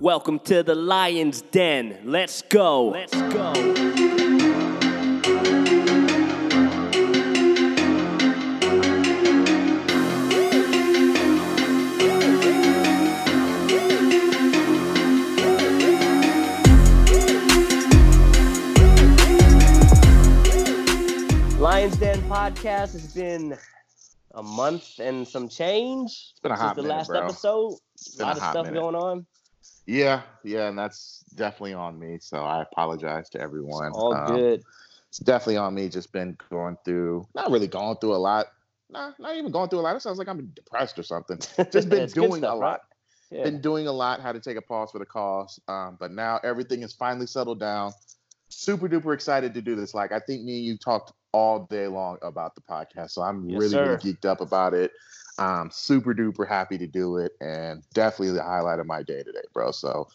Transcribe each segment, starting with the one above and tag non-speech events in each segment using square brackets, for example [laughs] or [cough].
Welcome to the Lion's Den. Let's go. Let's go. Lions Den podcast has been a month and some change. It's been a hot since the minute, last bro. episode. been a a lot of hot stuff minute. going on. Yeah, yeah, and that's definitely on me. So I apologize to everyone. All Um, good. It's definitely on me. Just been going through, not really going through a lot. Nah, not even going through a lot. It sounds like I'm depressed or something. [laughs] [laughs] Just been doing stuff, a right? lot. Yeah. Been doing a lot. Had to take a pause for the cause. Um, but now everything is finally settled down. Super duper excited to do this. Like I think me and you talked all day long about the podcast. So I'm Yes, really, sir. really geeked up about it. Um, super duper happy to do it, and definitely the highlight of my day today, bro. So,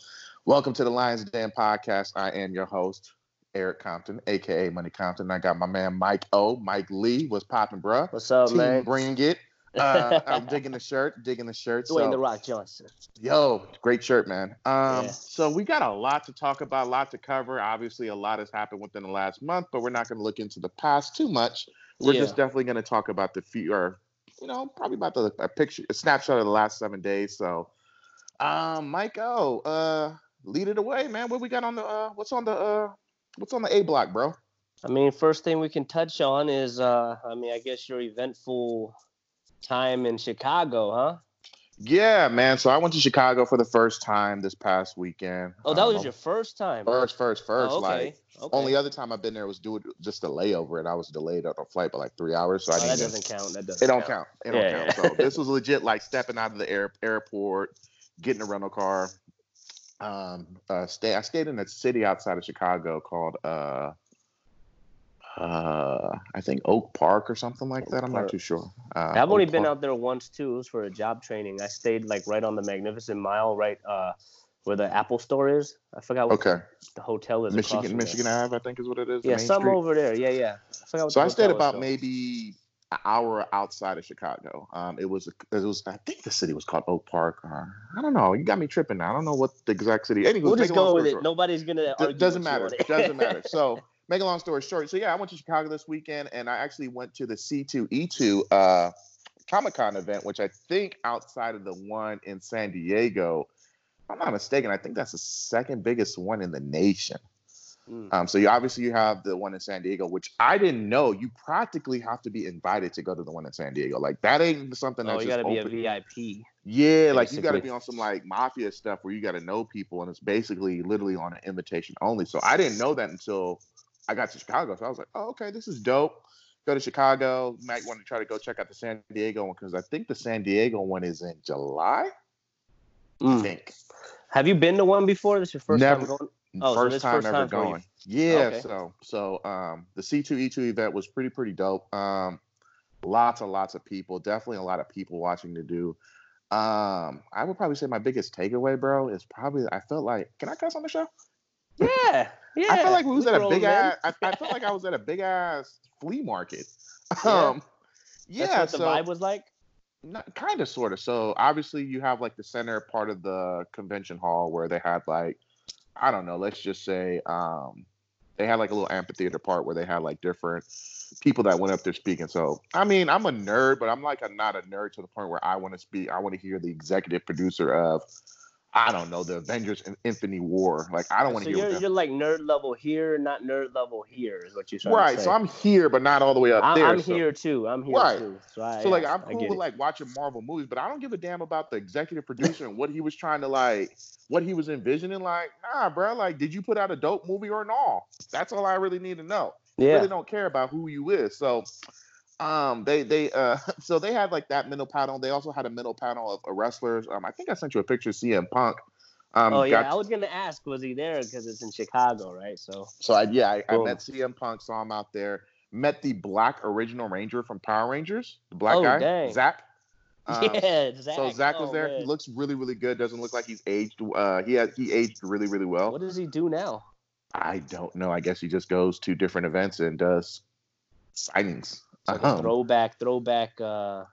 welcome to the Lions Den podcast. I am your host, Eric Compton, aka Money Compton. I got my man Mike O, Mike Lee. What's popping, bro? What's up, Team man? Bring it. [laughs] Uh, I'm digging the shirt, digging the shirt. Dwayne So, the Rock Johnson. Yo, great shirt, man. Um, Yeah. so we got a lot to talk about, a lot to cover. Obviously, a lot has happened within the last month, but we're not going to look into the past too much. We're Yeah. just definitely going to talk about the or you know, probably about the a picture, a snapshot of the last seven days. So, um, Mike O, uh, lead it away, man. What we got on the, uh, what's on the, uh, what's on the A block, bro? I mean, first thing we can touch on is, uh, I mean, I guess your eventful time in Chicago, huh? Yeah, man. So I went to Chicago for the first time this past weekend. Oh, that was Um, your first time. first, first, first. Oh, okay. Like okay. Only other time I've been there was doing just a layover, and I was delayed on a flight by like three hours. So I Oh, didn't. that doesn't count. That doesn't. it don't count. It don't count. So this [laughs] was legit, like stepping out of the air, airport, getting a rental car. Um, uh, stay. I stayed in a city outside of Chicago called uh, uh, I think Oak Park or something like Oak that. I'm Park. not too sure. Uh, I've only Oak been Park. out there once too. It was for a job training. I stayed like right on the Magnificent Mile, right uh, where the Apple Store is. I forgot what Okay, the hotel is. Michigan, Michigan there. Ave, I think is what it is. Yeah, something street. over there. Yeah, yeah. I forgot what So I stayed about called. maybe an hour outside of Chicago. Um, it was it was I think the city was called Oak Park. Or, I don't know. You got me tripping now. I don't know what the exact city. Anyway, We'll just go with it. short. Nobody's gonna. D- argue doesn't matter. doesn't matter. [laughs] So, make a long story short. So yeah, I went to Chicago this weekend, and I actually went to the C2E2 uh, Comic Con event, which I think outside of the one in San Diego, if I'm not mistaken. I think that's the second biggest one in the nation. Mm. Um, so you obviously you have the one in San Diego, which I didn't know. You practically have to be invited to go to the one in San Diego. Like that ain't something Oh, you gotta be open. a VIP. Yeah, like you got to be on some like mafia stuff where you got to know people, and it's basically literally on an invitation only. So I didn't know that until I got to Chicago. So I was like, oh, okay, this is dope. Go to Chicago. Might want to try to go check out the San Diego one because I think the San Diego one is in July. I Mm. think Have you been to one before? This is your first Never. time going? Oh, first this time first ever time for going. Yeah. Okay. So so um the C2E2 event was pretty pretty dope. Um, lots and lots of people. Definitely a lot of people watching to do. Um, I would probably say my biggest takeaway, bro, is probably I felt like can I cuss on the show? Yeah, yeah. I felt like we was at a big ass. I, I felt like I was at a big ass flea market. [laughs] Yeah. Um, yeah. That's what the vibe was like. kind of sort of. So obviously you have like the center part of the convention hall where they had like I don't know, let's just say um they had like a little amphitheater part where they had like different people that went up there speaking. So I mean, I'm a nerd, but I'm like a, not a nerd to the point where I want to speak. I want to hear the executive producer of I don't know the Avengers and Infinity War. Like I don't want So to hear. you're, you're like nerd level here, not nerd level here, is what you're trying right. to say. So I'm here, but not all the way up I'm, there. I'm so- here too. I'm here Right. too. So, I, So like I'm cool with like watching Marvel movies, but I don't give a damn about the executive producer and what he was trying to like, what he was envisioning. Like, nah, bro. Like, did you put out a dope movie or not? That's all I really need to know. yeah. Really don't care about who you is. So, um, they they uh, [laughs] so they had like that middle panel. They also had a middle panel of uh, wrestlers. Um, I think I sent you a picture of CM Punk. Um, oh yeah, got- I was gonna ask, was he there? Because it's in Chicago, right? So So I yeah, I, I met CM Punk, saw him out there. Met the Black Original Ranger from Power Rangers, the black Oh, guy, dang. Zach. [laughs] Um, yeah, Zach. So Zach was oh, there. He looks really, really good. Doesn't look like he's aged. Uh, he has he aged really, really well. What does he do now? I don't know. I guess he just goes to different events and does signings. Like Uh-huh. throwback, throwback, uh,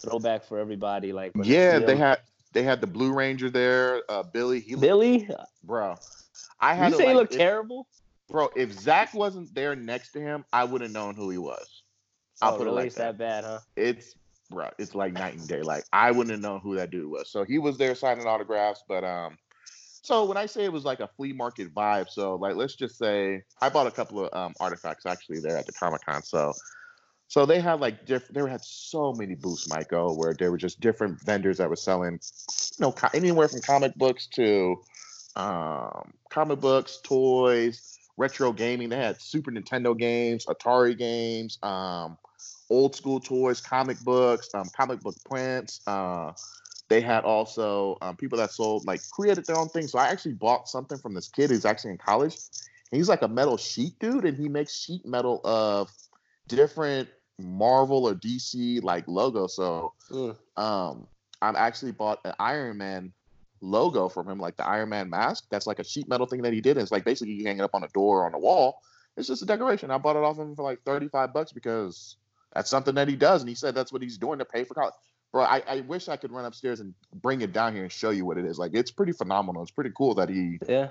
throwback for everybody. Like Yeah, they had they had the Blue Ranger there, uh, Billy. He looked, Billy, bro. I had you to, say he looked if- terrible? bro. If Zach wasn't there next to him, I would have known who he was. I'll oh, put it really? like It's that. that bad, huh? It's bro, it's like night and day. Like I wouldn't have known who that dude was. So he was there signing autographs, but um. So when I say it was like a flea market vibe, so like let's just say I bought a couple of um, artifacts actually there at the Comic Con. So so they had like different. They had so many booths, Michael, where there were just different vendors that were selling, you know, co- anywhere from comic books to um, comic books, toys, retro gaming. They had Super Nintendo games, Atari games, um, old school toys, comic books, um, comic book prints. Uh, they had also um, people that sold like created their own things. So I actually bought something from this kid who's actually in college. He's like a metal sheet dude, and he makes sheet metal of different Marvel or DC like logo. So Mm. um, I've actually bought an Iron Man logo from him, like the Iron Man mask. That's like a sheet metal thing that he did. And it's like basically you hang it up on a door or on a wall. It's just a decoration. I bought it off him for like 35 bucks because that's something that he does. And he said that's what he's doing to pay for college. Bro, I, I wish I could run upstairs and bring it down here and show you what it is. Like it's pretty phenomenal. It's pretty cool that he Yeah.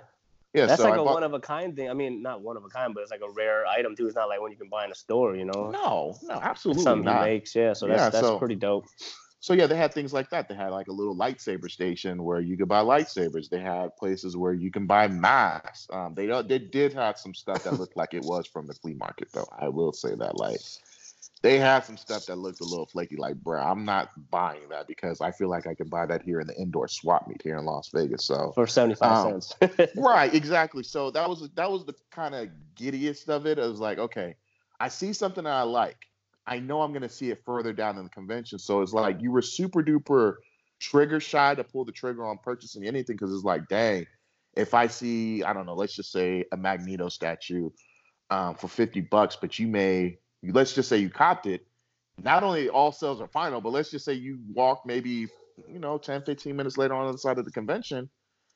Yeah. That's so like I a bought, one of a kind thing. I mean, not one of a kind, but it's like a rare item too. It's not like one you can buy in a store, you know. no, no, It's absolutely something not. he makes, yeah. So that's Yeah, that's so- pretty dope. So yeah, they had things like that. They had like a little lightsaber station where you could buy lightsabers. They had places where you can buy masks. Um, they they did have some stuff that looked like it was from the flea market, though. I will say that. Like they had some stuff that looked a little flaky. Like, bro, I'm not buying that because I feel like I can buy that here in the indoor swap meet here in Las Vegas. So For seventy five Um, cents. [laughs] right, exactly. So that was that was the kind of giddiest of it. I was like, okay, I see something that I like. I know I'm gonna see it further down in the convention. So it's like you were super duper trigger shy to pull the trigger on purchasing anything because it's like, dang, if I see, I don't know, let's just say a Magneto statue um, for 50 bucks, but you may, let's just say you copped it. Not only all sales are final, but let's just say you walk maybe, you know, 10, 15 minutes later on the other side of the convention,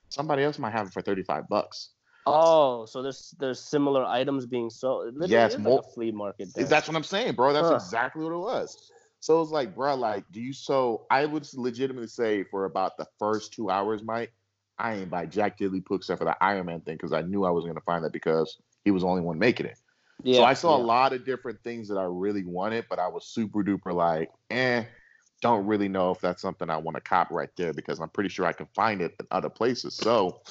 somebody else might have it for 35 bucks. oh, so there's there's similar items being sold. It Yes, more- like a flea market. There. That's what I'm saying, bro. That's Huh. exactly what it was. So it's like, bro, like, do you so I would legitimately say for about the first two hours, Mike, I ain't buy Jack Diddley Pook except for the Iron Man thing because I knew I was gonna find that because he was the only one making it. Yeah, so I saw yeah. a lot of different things that I really wanted, but I was super duper like, eh, don't really know if that's something I want to cop right there because I'm pretty sure I can find it in other places. So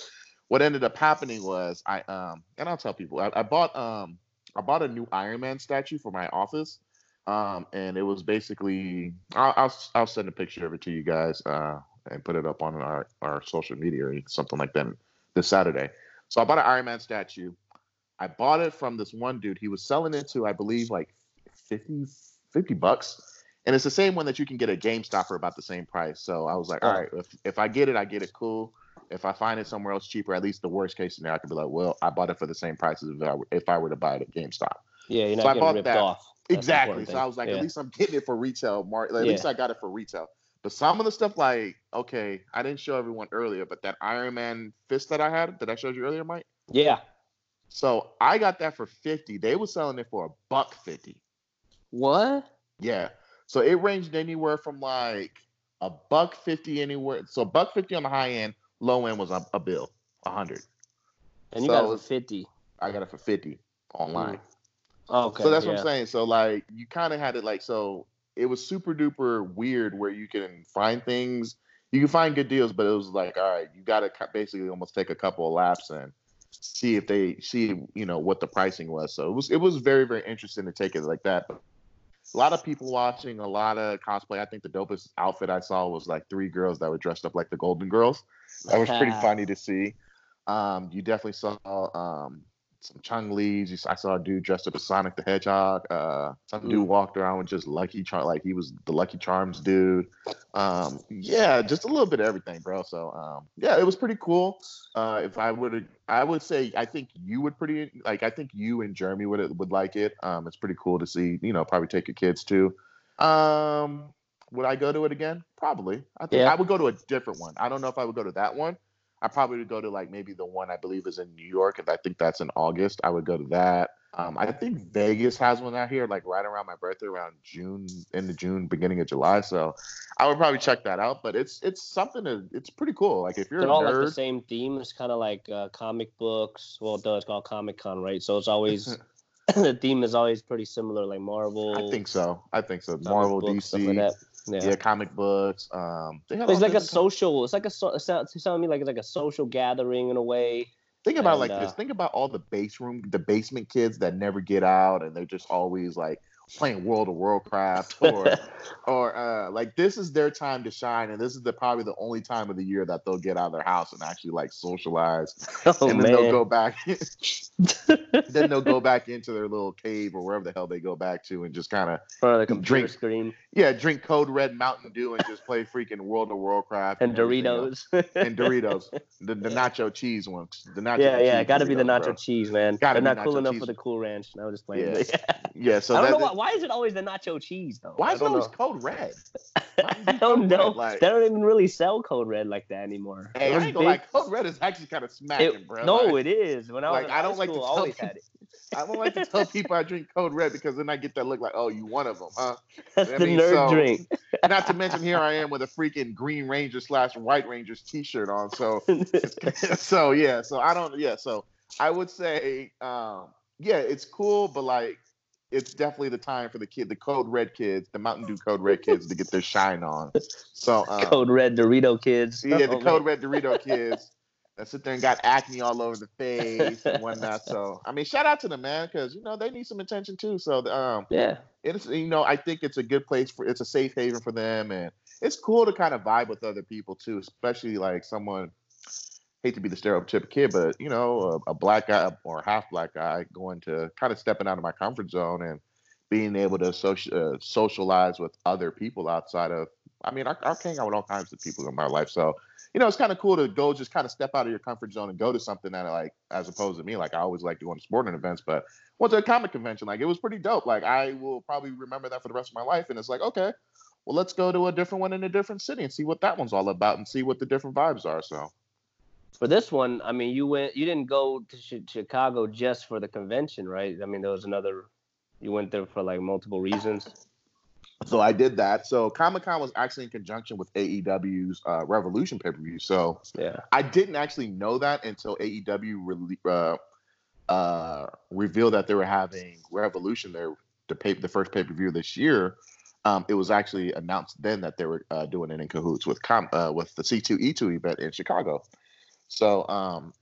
what ended up happening was I um and I'll tell people I, I bought um I bought a new Iron Man statue for my office. Um, and it was basically I'll, I'll I'll send a picture of it to you guys uh, and put it up on our, our social media or something like that this Saturday. So I bought an Iron Man statue. I bought it from this one dude. He was selling it to, I believe, like 50, 50 bucks. And it's the same one that you can get at GameStop for about the same price. So I was like, all Oh. if, if I get it, I get it cool. If I find it somewhere else cheaper, at least the worst case scenario, I could be like, well, I bought it for the same price as if I were, if I were to buy it at GameStop. yeah, you're so not I getting bought ripped that. off. That's exactly. So. I was like, Yeah. at least I'm getting it for retail. Mark, at Yeah. least I got it for retail. But some of the stuff, like, okay, I didn't show everyone earlier, but that Iron Man fist that I had, that I showed you earlier, Mike. yeah. So I got that for fifty. They were selling it for a buck fifty. What? Yeah. So it ranged anywhere from like a buck fifty anywhere. So buck fifty on the high end, low end was a, a bill, a hundred. And you So got it for fifty. I got it for fifty online. Mm. Okay. so that's yeah. what I'm saying. So like you kind of had it like so it was super duper weird where you can find things, you can find good deals, but it was like all right, you got to basically almost take a couple of laps and see if they see you know what the pricing was. So it was it was very very interesting to take it like that. But a lot of people watching, a lot of cosplay. I think the dopest outfit I saw was like three girls that were dressed up like the Golden Girls. That was pretty [laughs] funny to see. Um, you definitely saw um, some Chun-Li's. I saw a dude dressed up as Sonic the Hedgehog. Uh, some dude Mm. walked around with just Lucky Charm, like he was the Lucky Charms dude. Um, yeah, just a little bit of everything, bro. So um, yeah, it was pretty cool. Uh, if I would, I would say I think you would pretty like. I think you and Jeremy would would like it. Um, it's pretty cool to see. You know, probably take your kids too. Um, would I go to it again? Probably. I think Yeah. I would go to a different one. I don't know if I would go to that one. I probably would go to like maybe the one I believe is in New York, and I think that's in August. I would go to that. Um, I think Vegas has one out here, like right around my birthday, around June, into June, beginning of July. So I would probably check that out. But it's it's something to it's pretty cool. Like if you're They're all nerd, like the same theme. It's kind of like uh, comic books. Well, it does called Comic Con, right? So it's always [laughs] [clears throat] the theme is always pretty similar, like Marvel. I think so. I think so. Marvel, books, DC, like that. Yeah. Yeah. comic books. Um, they it's like a kinds of com- social. It's like a. so- It sounds to me like it's like a social gathering in a way. Think about and, like uh, this. Think about all the base room, the basement kids that never get out, and they're just always like playing World of Warcraft [laughs] or or uh, like this is their time to shine, and this is the probably the only time of the year that they'll get out of their house and actually like socialize, oh and then they'll go back. [laughs] then they'll go back into their little cave or wherever the hell they go back to, and just kind of front of the computer drink screen yeah, drink Code Red Mountain Dew and just play freaking World of Warcraft and else. Doritos. and Doritos, the, the nacho cheese ones. The nacho yeah, yeah, got to be the nacho bro. cheese, man. Gotta They're be not cool enough cheese. for the Cool Ranch. No, just playing. Yeah. [laughs] Yeah, so I don't that, know why, why is it always the nacho cheese though. why is it always know. Code Red? [laughs] I don't know. Like- they don't even really sell Code Red like that anymore. Hey, I ain't gonna like Code Red is actually kind of smacking, it- bro. No, Like, it is. When I was like, I don't like to school, I tell always people- had it. [laughs] I don't like to tell people I drink Code Red because then I get that look like, oh, you one of them, huh? [laughs] That's I the mean, nerd so- drink. Not to mention, here I am with a freaking Green Ranger slash White Rangers T-shirt on. So, so yeah, so I don't, yeah, so I would say, um, yeah, it's cool, but like, it's definitely the time for the kid, the Code Red kids, the Mountain Dew Code Red kids, to get their shine on. So, um, [laughs] Code Red Dorito kids. yeah, the Oh, Code. Red Dorito [laughs] kids that sit there and got acne all over the face and whatnot. So, [laughs] I mean, shout out to them, man, because you know they need some attention too. So, um, Yeah. it's you know I think it's a good place for it's a safe haven for them, and it's cool to kind of vibe with other people too, especially like someone. Hate to be the stereotypical kid, but you know, a, a black guy or half black guy going to kind of stepping out of my comfort zone and being able to uh, socialize with other people outside of. I mean, I, I hang out with all kinds of people in my life, so you know, it's kind of cool to go just kind of step out of your comfort zone and go to something that like, as opposed to me, like I always like to go to sporting events, but went to a comic convention, like it was pretty dope. Like I will probably remember that for the rest of my life, and it's like, okay, well, let's go to a different one in a different city and see what that one's all about and see what the different vibes are. So For this one, I mean, you went. You didn't go to Chi- Chicago just for the convention, right? I mean, there was another. You went there for like multiple reasons. So I did that. So Comic Con was actually in conjunction with AEW's uh, Revolution pay per view. So Yeah. I didn't actually know that until AEW rele- uh, uh, revealed that they were having Revolution there, the pay- the first pay per view this year. Um, it was actually announced then that they were uh, doing it in cahoots with com- uh, with the C2E2 event in Chicago. So um,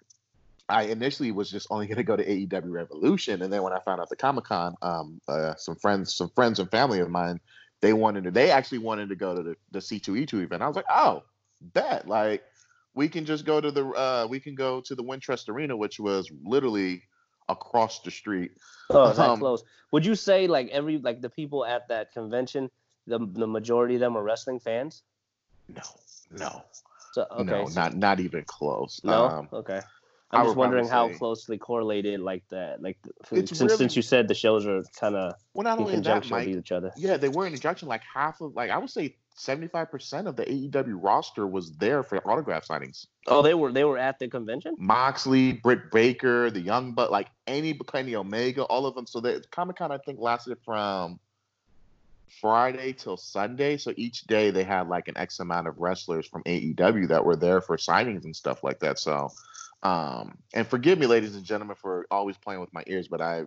I initially was just only [laughs] going to go to AEW Revolution, and then when I found out the Comic Con, um, uh, some friends, some friends and family of mine, they wanted to, they actually wanted to go to the, the C2E2 event. I was like, oh, bet, like we can just go to the, uh, we can go to the Wintrust Arena, which was literally across the street. Oh, that Um, close? Would you say like every like the people at that convention, the the majority of them are wrestling fans? No, no, So okay. no, so- not not even close. no. Um, okay. I I'm would just wondering how say- closely correlated like that, like since really- since you said the shows are kind of well, not in only that, Mike, with each other. Yeah, they were in conjunction. Like half of, like I would say, seventy-five percent of the AEW roster was there for autograph signings. Oh, they were they were at the convention. Moxley, Britt Baker, the Young Buck, like any Kenny Omega, all of them. So the Comic Con, I think, lasted from Friday till Sunday. So each day they had like an X amount of wrestlers from AEW that were there for signings and stuff like that. So, um, and forgive me, ladies and gentlemen, for always playing with my ears, but I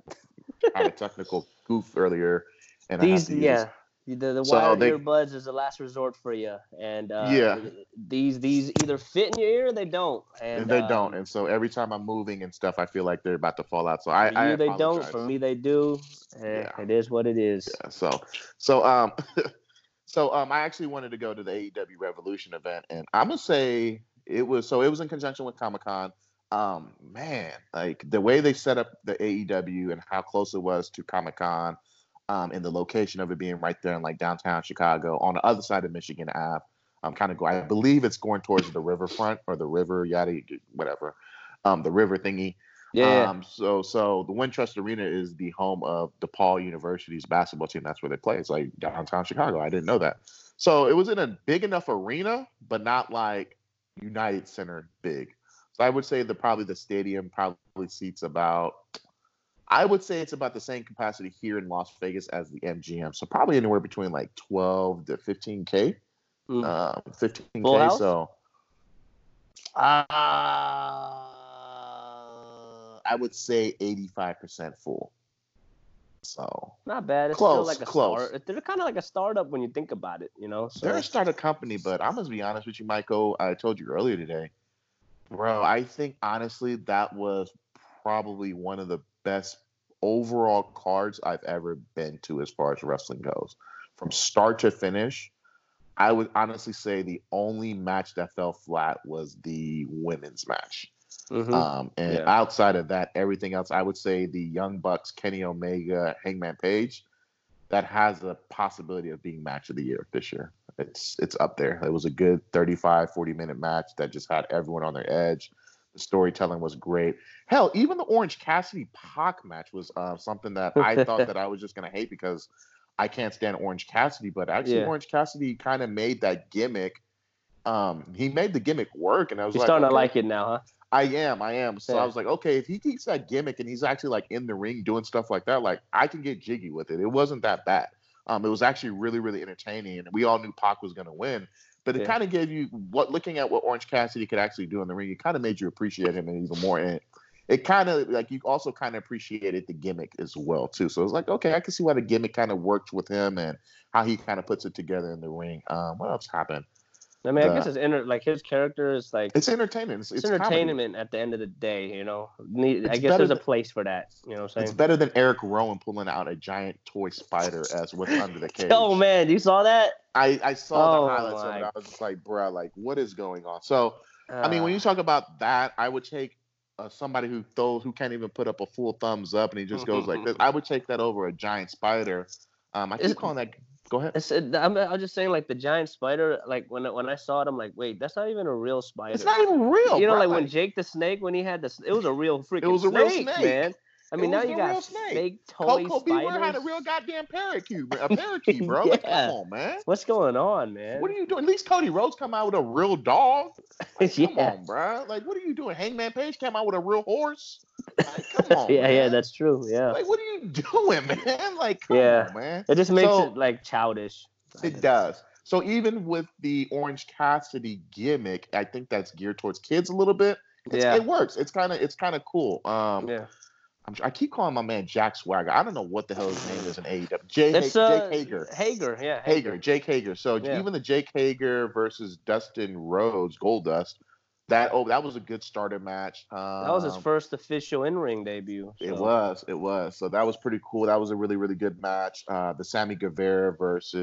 had a technical [laughs] goof earlier, and These I have to yeah. The, the So wired they- earbuds is the last resort for you, and uh, Yeah. these these either fit in your ear or they don't, and, and they um, don't. And so every time I'm moving and stuff, I feel like they're about to fall out. So I, For I you, they don't. For me, they do. Eh, Yeah. It is what it is. Yeah, so so um [laughs] so um I actually wanted to go to the AEW Revolution event and I'm gonna say it was so it was in conjunction with Comic Con. Um man, like the way they set up the AEW and how close it was to Comic Con, um, and the location of it being right there in like downtown Chicago on the other side of Michigan Ave. I'm kind of going. I believe it's going towards the riverfront or the river, yada, whatever, um, the river thingy. Yeah. Um, so so the Wintrust Arena is the home of DePaul University's basketball team. That's where they play. It's like downtown Chicago. I didn't know that. So it was in a big enough arena, but not like United Center big. So I would say the probably the stadium probably seats about I would say it's about the same capacity here in Las Vegas as the MGM. So probably anywhere between like 12 to 15K. Mm. Um, 15K. Full? So uh, I would say 85% full. So Not bad. It's Close, still like a close. start. They're kind of like a startup when you think about it, you know. So they're a startup company, but I'm gonna be honest with you, Michael. I told you earlier today, bro. I think honestly that was probably one of the best overall cards I've ever been to as far as wrestling goes. From start to finish, I would honestly say the only match that fell flat was the women's match. Mhm. Um, and Yeah. outside of that, everything else, I would say the Young Bucks, Kenny Omega, Hangman Page, that has a possibility of being match of the year this year. It's it's up there. It was a good 35, 40 minute match that just had everyone on their edge. The storytelling was great. Hell, even the Orange Cassidy Pac match was uh, something that I thought that I was just gonna hate because I can't stand Orange Cassidy, but actually Yeah. Orange Cassidy kind of made that gimmick. Um, he made the gimmick work, and I was You're like, starting to like it now, huh? I am, I am. So Yeah. I was like, okay, if he keeps that gimmick and he's actually like in the ring doing stuff like that, like I can get jiggy with it. It wasn't that bad. Um, it was actually really, really entertaining, and we all knew Pac was gonna win. But it Yeah. kind of gave you what looking at what Orange Cassidy could actually do in the ring. It kind of made you appreciate him even more, and it kind of like you also kind of appreciated the gimmick as well too. So it's like, okay, I can see why the gimmick kind of worked with him and how he kind of puts it together in the ring. Um, what else happened? I mean, I guess it's inter- like his character is like It's entertaining. It's, it's, it's comedy. entertainment at the end of the day, you know. I guess there's a place for that, you know what I'm It's better than Eric Rowan pulling out a giant toy spider as what's under the [laughs] cage. Oh man, you saw that? I, I saw Oh the highlights of it. I was just like, bruh, like what is going on? So I mean, Uh, when you talk about that, I would take uh, somebody who throws who can't even put up a full thumbs up and he just goes like [laughs] this. I would take that over a giant spider. Um, I keep calling that. Go ahead. It's, it, I'm, I'm just saying, like the giant spider. Like when when I saw it, I'm like, wait, that's not even a real spider. It's not even real. you know, bruh. like when Jake the Snake, when he had this, it was a real freaking It was a real snake, snake. man. I mean, now you a got real snake. fake toy Koko B. Ware had a real goddamn parakeet, a [laughs] parakeet, bro. Like, come on, man. What's going on, man? What are you doing? At least Cody Rhodes come out with a real dog. [laughs] Like, come Yeah. on, bro. Like, what are you doing? Hangman Page came out with a real horse. Like, come [laughs] on. yeah, yeah, that's true. Yeah, Like, what are you doing, man? Like, come Yeah. on, man. it just makes So- it like childish. It does. So even with the Orange Cassidy gimmick, I think that's geared towards kids a little bit. It's, Yeah. It works. It's kind of it's kind of cool. Um, Yeah, I'm, I keep calling my man Jack Swagger. I don't know what the hell his name is in AEW. Jay, it's Ha- uh, Jake Hager. Hager, yeah, Hager, Jake Hager. So Yeah. even the Jake Hager versus Dustin Rhodes, Goldust, that oh that was a good starter match. Um, That was his first official in-ring debut. It was, it was. So that was pretty cool. That was a really, really good match. Uh, the Sammy Guevara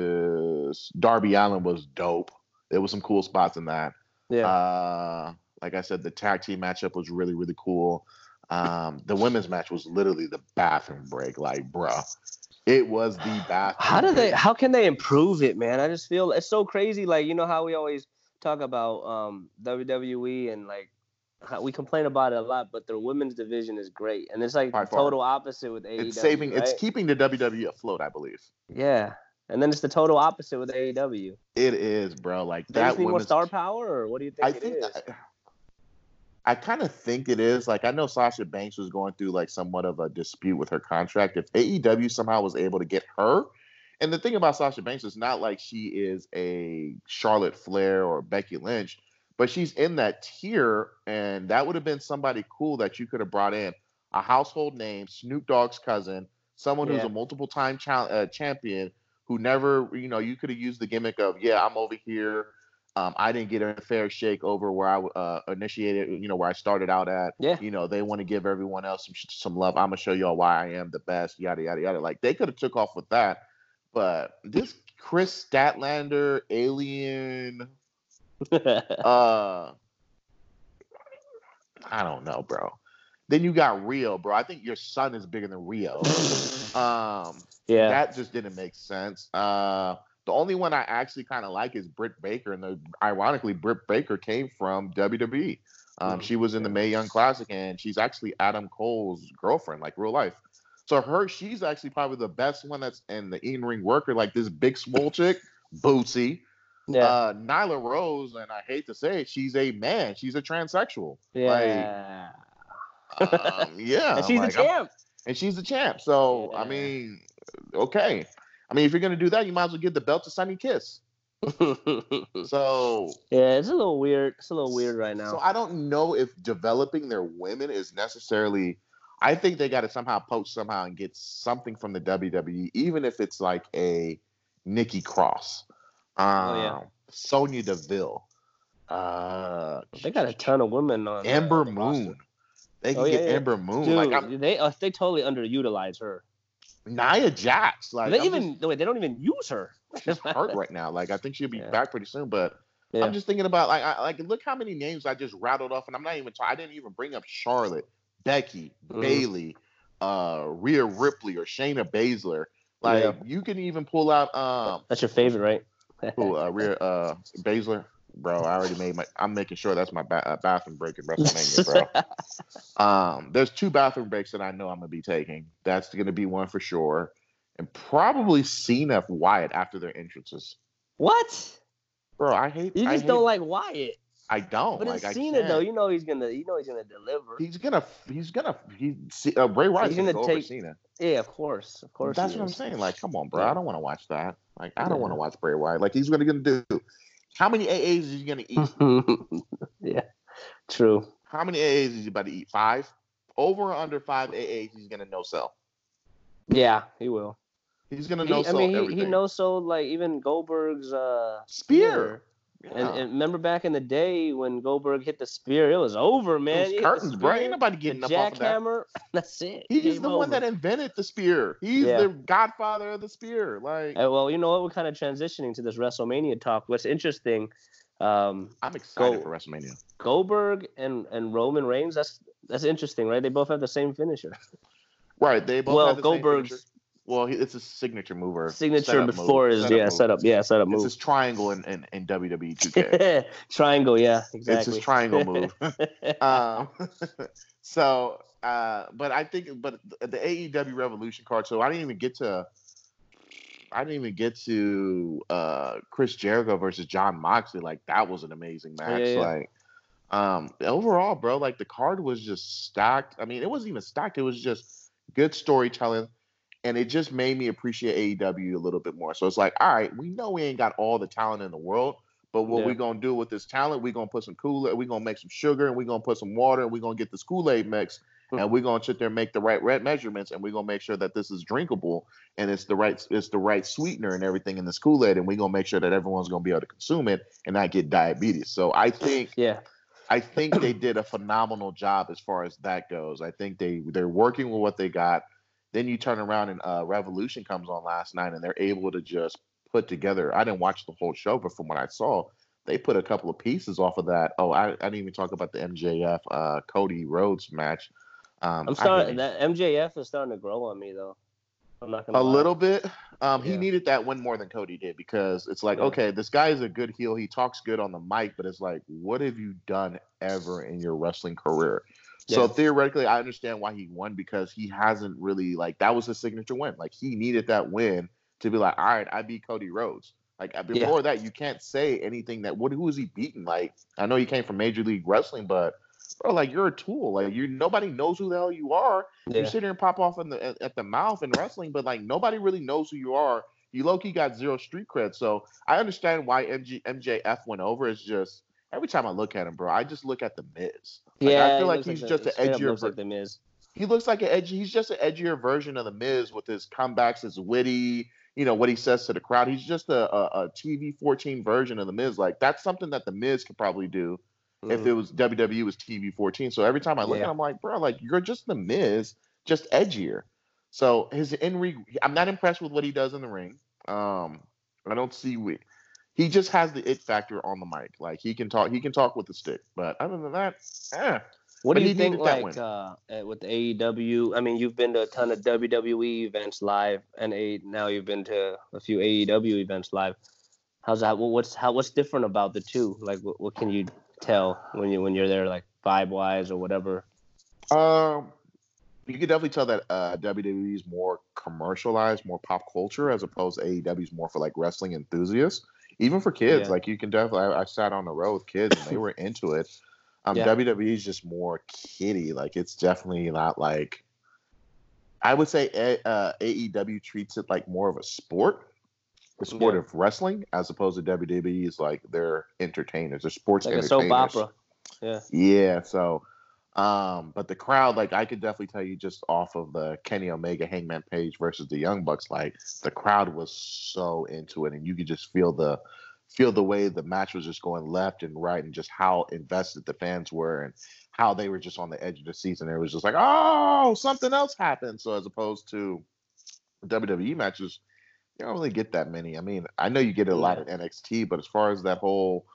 versus Darby Allin was dope. There was some cool spots in that. Yeah, Uh, like I said, the tag team matchup was really, really cool. Um, the women's match was literally the bathroom break. Like, bruh, it was the [sighs] bathroom. how do they? How can they improve it, man? I just feel it's so crazy. Like you know how we always talk about um, WWE and like how we complain about it a lot, but their women's division is great, and it's like By the far. total opposite with AEW. It's saving. It's keeping the WWE afloat, I believe. yeah, and then it's the total opposite with AEW. It is, bro. Like They that just need more star power, or what do you think I think that, I kind of think it is. Like I know Sasha Banks was going through like somewhat of a dispute with her contract. If AEW somehow was able to get her, and the thing about Sasha Banks is not like she is a Charlotte Flair or Becky Lynch, but she's in that tier, and that would have been somebody cool that you could have brought in a household name, Snoop Dogg's cousin, someone who's Yeah. a multiple time cha- uh, champion who never, you know, you could have used the gimmick of, yeah, I'm over here. Um, I didn't get a fair shake over where I uh, initiated, you know, where I started out at. Yeah. You know, they want to give everyone else some some love. I'm gonna show y'all why I am the best. Yada yada yada. Like they could have took off with that, but this Kris Statlander alien, [laughs] uh, I don't know, bro. Then you got Riho, bro. I think your son is bigger than Riho. [laughs] Um, yeah, that just didn't make sense. Uh, the only one I actually kind of like is Britt Baker, and the, ironically, Britt Baker came from WWE. Um, Mhm. She was in the Mae Young Classic, and she's actually Adam Cole's girlfriend, like real life. So her, she's actually probably the best one that's in the in-ring worker, like this big swole chick, [laughs] Bootsy. yeah, Uh, Nyla Rose, and I hate to say it, she's a man. She's a transsexual. yeah. Um, [laughs] yeah, and she's like, I'm- champ. and she's the champ. So I mean, okay. I mean, if you're gonna do that, you might as well give the belt to Sonny Kiss. [laughs] So yeah, it's a little weird. It's a little weird right now. So I don't know if developing their women is necessarily. I think they got to somehow poach somehow and get something from the WWE, even if it's like a Nikki Cross, um, Oh, yeah. Sonya Deville, uh, they got a ton of women on uh, Ember the roster. Moon. They can Oh, yeah, get yeah. Ember Moon, Dude, like I'm, they uh, they totally underutilize her. Nia Jax. Like they I'm even no, wait, they don't even use her. just hurt right now. Like I think she'll be [laughs] Yeah. back pretty soon, but. Yeah. I'm just thinking about like I, like look how many names I just rattled off, and I'm not even. ta- I didn't even bring up Charlotte, Becky, Mhm. Bayley, uh, Rhea Ripley, or Shayna Baszler. Like Yeah. you can even pull out um That's your favorite, right? who uh, [laughs] Rhea uh Baszler. Bro, I already made my. I'm making sure that's my ba- uh, bathroom break in WrestleMania, bro. [laughs] um, there's two bathroom breaks that I know I'm gonna be taking. That's gonna be one for sure, and probably Cena Wyatt after their entrances. what? Bro, I hate. You just hate- don't like Wyatt. I don't. But like, I it's Cena though. You know he's gonna. You know he's gonna deliver. He's gonna, he's gonna, he, uh, Bray Wyatt's He's gonna, gonna go take- Cena. yeah, of course, of course. That's what I'm saying. Like, come on, bro. Yeah. I don't want to watch that. Like, I don't Yeah. want to watch Bray Wyatt. Like, he's gonna gonna do. How many AAs is he gonna eat? [laughs] yeah, true. How many AAs is he about to eat? Five. Over or under five AAs, he's gonna no sell. Yeah, he will. He's gonna no I mean, he, everything. he knows so like even Goldberg's uh, spear. And, Yeah. and remember back in the day when Goldberg hit the spear, it was over, man. Those He hit the curtains, bro. Ain't nobody getting up off of that. jackhammer. [laughs] That's it. He's Game the one that invented the spear. He's Yeah. the godfather of the spear. Like, Uh, well, you know what? We're kind of transitioning to this WrestleMania talk. What's interesting, um, I'm excited Go- for WrestleMania. Goldberg and, and Roman Reigns. That's that's interesting, right? They both have the same finisher. Right. They both well, have the same Goldberg's finisher. Well, it's a signature move or signature setup move. before is Setup yeah move. setup yeah setup It's move. his triangle in, in, in WWE 2K. [laughs] Triangle, yeah, exactly. It's his triangle [laughs] move. [laughs] um, so, uh, but I think, but the AEW Revolution card. So I didn't even get to. I didn't even get to uh, Chris Jericho versus Jon Moxley. Like that was an amazing match. yeah, yeah. Like, um, overall, bro, like the card was just stacked. I mean, it wasn't even stacked. It was just good storytelling, and it just made me appreciate AEW a little bit more. So it's like, all right, we know we ain't got all the talent in the world, but what Yeah. we gonna do with this talent? We gonna put some Kool-Aid, we gonna make some sugar, and we gonna put some water, and we gonna get this Kool-Aid mix, Hmm. and we gonna sit there and make the right red measurements, and we gonna make sure that this is drinkable, and it's the right it's the right sweetener and everything in this Kool-Aid, and we gonna make sure that everyone's gonna be able to consume it and not get diabetes. So I think yeah, I think they did a phenomenal job as far as that goes. I think they they're working with what they got. Then you turn around and uh, Revolution comes on last night, and they're able to just put together. I didn't watch the whole show, but from what I saw, they put a couple of pieces off of that. Oh, I, I didn't even talk about the MJF uh, Cody Rhodes match. Um, I'm starting. That MJF is starting to grow on me though. I'm not gonna a lie. little bit. Um, he Yeah. needed that win more than Cody did because it's like, Yeah. okay, this guy is a good heel. He talks good on the mic, but it's like, what have you done ever in your wrestling career? So Yeah. theoretically, I understand why he won because he hasn't really like that was his signature win. Like he needed that win to be like, all right, I beat Cody Rhodes. Like uh, Yeah. before that, you can't say anything that what who is he beating? Like I know he came from Major League Wrestling, but bro, like you're a tool. Like you nobody knows who the hell you are. You Yeah. sit here and pop off in the at, at the mouth in wrestling, but like nobody really knows who you are. You low key got zero street cred. So I understand why MG, MJF went over. It's just every time I look at him, bro, I just look at the Miz. Like, yeah, I feel like he's the- just an edgier. Looks ver- like the Miz. he looks like an edgy. He's just an edgier version of the Miz with his comebacks, his witty, you know, what he says to the crowd. He's just a, a, a TV 14 version of the Miz. Like that's something that the Miz could probably do if Mhm. it was WWE was TV 14. So every time I look Yeah. at him, I'm like, bro, like you're just the Miz, just edgier. So his in ring, I'm not impressed with what he does in the ring. Um, I don't see we. He just has the it factor on the mic. Like he can talk, he can talk with the stick. But other than that, eh. What But do you think, like, uh, with the AEW? I mean, you've been to a ton of WWE events live, and a, now you've been to a few AEW events live. How's that? What's how? What's different about the two? Like, what, what can you tell when you when you're there, like vibe wise or whatever? Um, you can definitely tell that uh, WWE is more commercialized, more pop culture, as opposed to AEW is more for like wrestling enthusiasts. Even for kids, Yeah. like you can definitely. I, I sat on the road with kids and they were [laughs] into it. Um, Yeah. WWE is just more kiddie. Like it's definitely not like I would say A- uh, AEW treats it like more of a sport, a sport Yeah. of wrestling, as opposed to WWE is like they're entertainers, they're sports like a soap entertainers. opera. Yeah. Yeah, so um, but the crowd, like I could definitely tell you just off of the Kenny Omega Hangman Page versus the Young Bucks, like the crowd was so into it, and you could just feel the feel the way the match was just going left and right, and just how invested the fans were, and how they were just on the edge of the seat, and it was just like, oh, something else happened. So as opposed to WWE matches, you don't really get that many. I mean, I know you get a lot at NXT, but as far as that whole,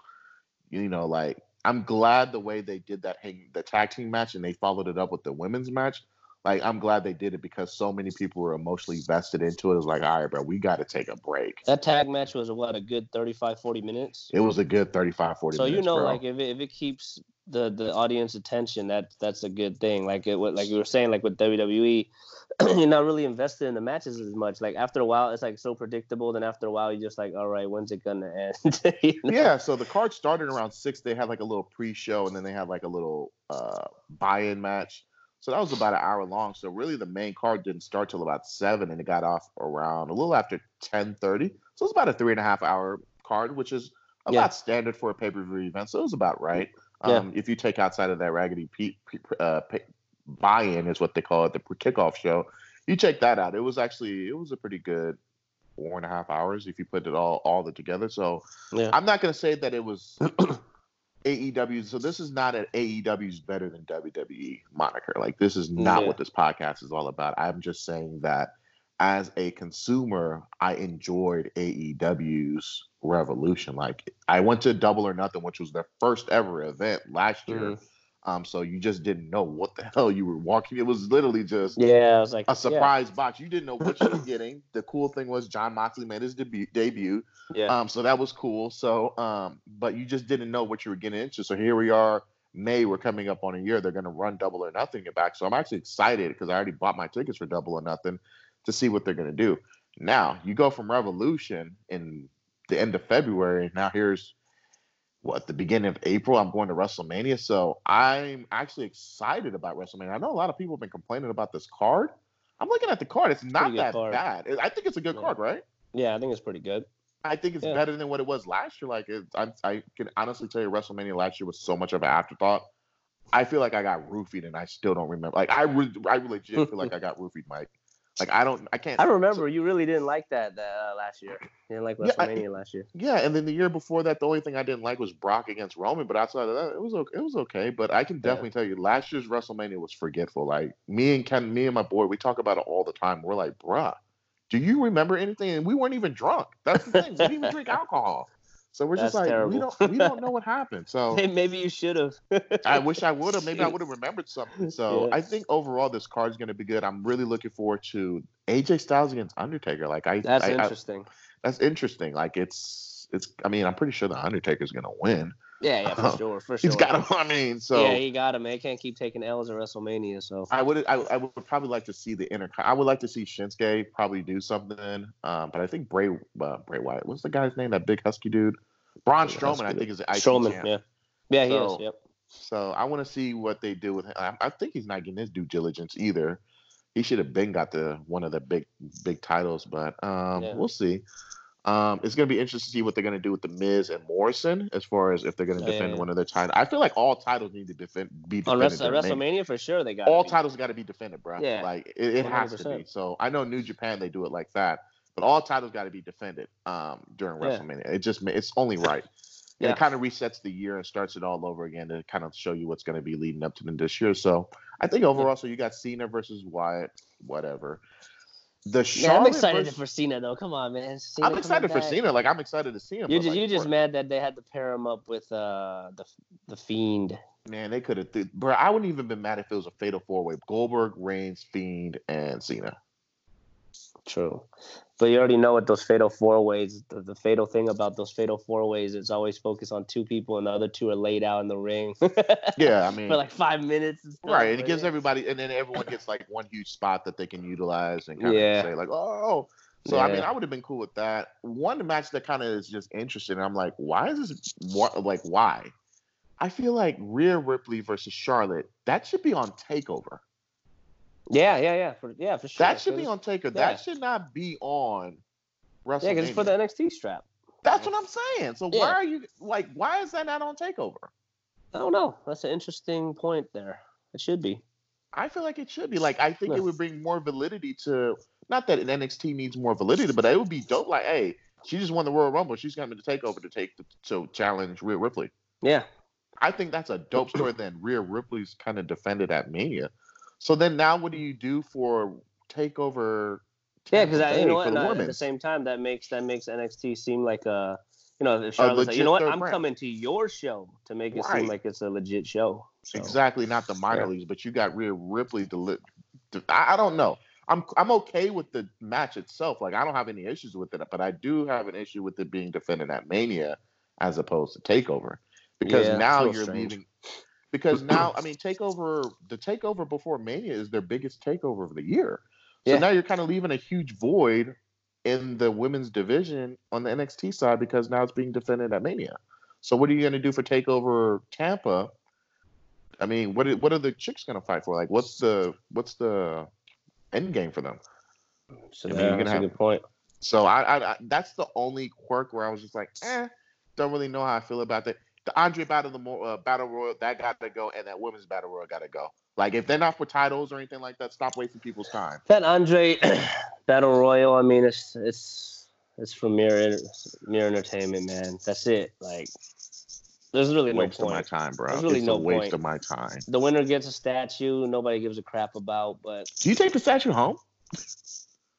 you know, like I'm glad the way they did that hang the tag team match and they followed it up with the women's match. Like I'm glad they did it because so many people were emotionally vested into it. It was like, all right, bro, we got to take a break. That tag match was what a good 35, 40 minutes. It was a good 35, 40 so minutes. you know, bro. like if it, if it keeps the the audience attention, that that's a good thing. Like it, what- like you were saying, like with WWE, [clears throat] you're not really invested in the matches as much. Like after a while, it's like so predictable. Then after a while, you're just like, all right, when's it gonna [laughs] end? You know? yeah, so the card started around six. They had like a little pre-show, and then they had like a little uh, buy-in match. So that was about an hour long. So really, the main card didn't start till about seven, and it got off around a little after ten thirty. So it's about a three and a half hour card, which is about Yeah. standard for a pay-per-view event. So it was about right. Yeah. Um, If you take outside of that raggedy pe- pe- uh, buy-in, is what they call it, the kickoff show. You check that out. It was actually it was a pretty good four and a half hours if you put it all all together. So yeah. I'm not gonna say that it was [clears throat] AEW. So this is not an AEW's better than WWE moniker. Like this is not Yeah. what this podcast is all about. I'm just saying that as a consumer, I enjoyed AEW's Revolution. Like I went to Double or Nothing, which was their first ever event last year. Mhm. Um, so you just didn't know what the hell you were walking. It was literally just Yeah, it was like a yeah, surprise box. You didn't know what you were [laughs] getting. The cool thing was Jon Moxley made his debut. debut. Yeah, Um, so that was cool. So, um, but you just didn't know what you were getting into. So here we are, May. We're coming up on a year. They're going to run Double or Nothing back. So I'm actually excited because I already bought my tickets for Double or Nothing to see what they're going to do. Now you go from Revolution in the end of February. Now here's what the beginning of April. I'm going to WrestleMania. So I'm actually excited about WrestleMania. I know a lot of people have been complaining about this card. I'm looking at the card. It's not Pretty that bad. I think it's a good Yeah. card, right? yeah, I think it's pretty good. I think it's Yeah. better than what it was last year. Like, it, I, I can honestly tell you, WrestleMania last year was so much of an afterthought. I feel like I got roofied, and I still don't remember. Like, I, re- I legit feel like I got roofied, Mike. Like, I don't, I can't. I remember you really didn't like that uh, last year. You didn't like Yeah, I- WrestleMania last year. Yeah, and then the year before that, the only thing I didn't like was Brock against Roman. But outside of that, it was okay. It was okay. But I can definitely tell you, last year's WrestleMania was forgetful. Like me and Ken, me and my boy, we talk about it all the time. We're like, bruh, do you remember anything? And we weren't even drunk. That's the thing. we didn't even drink alcohol. So we're just That's like, we don't, we don't know what [laughs] happened. So Hey, maybe you should have. [laughs] I wish I would have. Maybe I would have [laughs] remembered something. So Yeah. I think overall this card is going to be good. I'm really looking forward to AJ Styles against Undertaker. Like I, That's I- I- interesting. that's interesting. Like it's, it's. I mean, I'm pretty sure the Undertaker's going to win. Yeah, yeah, for sure, for sure. He's got him. I mean, so yeah, he got him. Man, can't keep taking L's at WrestleMania. So I would. I, I would probably like to see the inter. I would like to see Shinsuke probably do something. Um, but I think Bray, uh, Bray Wyatt. What's the guy's name? That big husky dude. Braun Strowman. I think is Strowman, champ. yeah, yeah, he So- is. Yep. So I want to see what they do with him. I, I think he's not getting his due diligence either. He should have been got the one of the big big titles, but um, Yeah. we'll see. Um, it's gonna be interesting to see what they're gonna do with the Miz and Morrison as far as if they're gonna Oh, yeah, defend yeah. one of their titles. I feel like all titles need to defend be defended. Wrest- during Mania. WrestleMania for sure, they got all titles got to be defended, bro. Yeah. like it, it has to be. So I know New Japan they do it like that, but all titles got to be defended um, during Yeah. WrestleMania. It just it's only right. And Yeah. it kind of resets the year and starts it all over again to kind of show you what's going to be leading up to them this year. So I think overall, so you got Cena versus Wyatt, whatever. The Yeah, I'm excited versus- for Cena though. Come on, man. Cena I'm excited for back. Cena. Like I'm excited to see him. You just like, you just mad that they had to pair him up with uh the the fiend. man, they could have. Th- bro, I wouldn't even been mad if it was a fatal four way: Goldberg, Reigns, Fiend, and Cena. True, but you already know what those fatal four ways. The, the fatal thing about those fatal four ways is always focused on two people, and the other two are laid out in the ring. [laughs] Yeah, I mean, for like five minutes. And stuff, Right, and it gives yeah. everybody, and then everyone gets like one huge spot that they can utilize and kind of say like, oh. So I mean, I would have been cool with that. One match that kind of is just interesting. I'm like, why is this? What like why? I feel like Rhea Ripley versus Charlotte that should be on Takeover. Yeah, yeah, yeah, for yeah, for sure. That should be on Taker. yeah. That should not be on WrestleMania. Yeah, because it's for the NXT strap. That's what I'm saying. So Yeah. why are you like? Why is that not on Takeover? I don't know. That's an interesting point there. It should be. I feel like it should be. Like I think Yeah. it would bring more validity to. Not that an NXT needs more validity, but it would be dope. Like, hey, she just won the Royal Rumble. She's coming to Takeover to take the, to challenge Rhea Ripley. Yeah. I think that's a dope story. then Rhea Ripley's kind of defended at Mania. So then now, what do you do for Takeover? Yeah, because you know what? for and the I- at the same time, that makes that makes NXT seem like a you know if Charlotte's like, you know what, I'm brand. coming to your show to make it Right. seem like it's a legit show. So, Exactly, not the minor Yeah. leagues, but you got Rhea Ripley to li- to- I, I don't know. I'm I'm okay with the match itself. Like I don't have any issues with it, but I do have an issue with it being defended at Mania as opposed to Takeover because Yeah, now you're strange. leaving. Because [clears throat] now, I mean, Takeover, the Takeover before Mania is their biggest Takeover of the year. So Yeah. now you're kind of leaving a huge void in the women's division on the NXT side because now it's being defended at Mania. So what are you going to do for Takeover Tampa? I mean, what are, what are the chicks going to fight for? Like, what's the what's the end game for them? so I mean, yeah, you're gonna that's a have- good point. So I, I, I that's the only quirk where I was just like, eh, don't really know how I feel about that. The Andre Battle the uh, Battle Royal that got to go, and that Women's Battle Royal got to go. Like if they're not for titles or anything like that, stop wasting people's time. That Andre [clears throat] Battle Royal, I mean, it's it's it's from Mirror Mirror Entertainment, man. That's it. Like, there's really no waste of my time, bro. There's really it's no a waste point. of my time. The winner gets a statue. Nobody gives a crap about, but Do you take the statue home?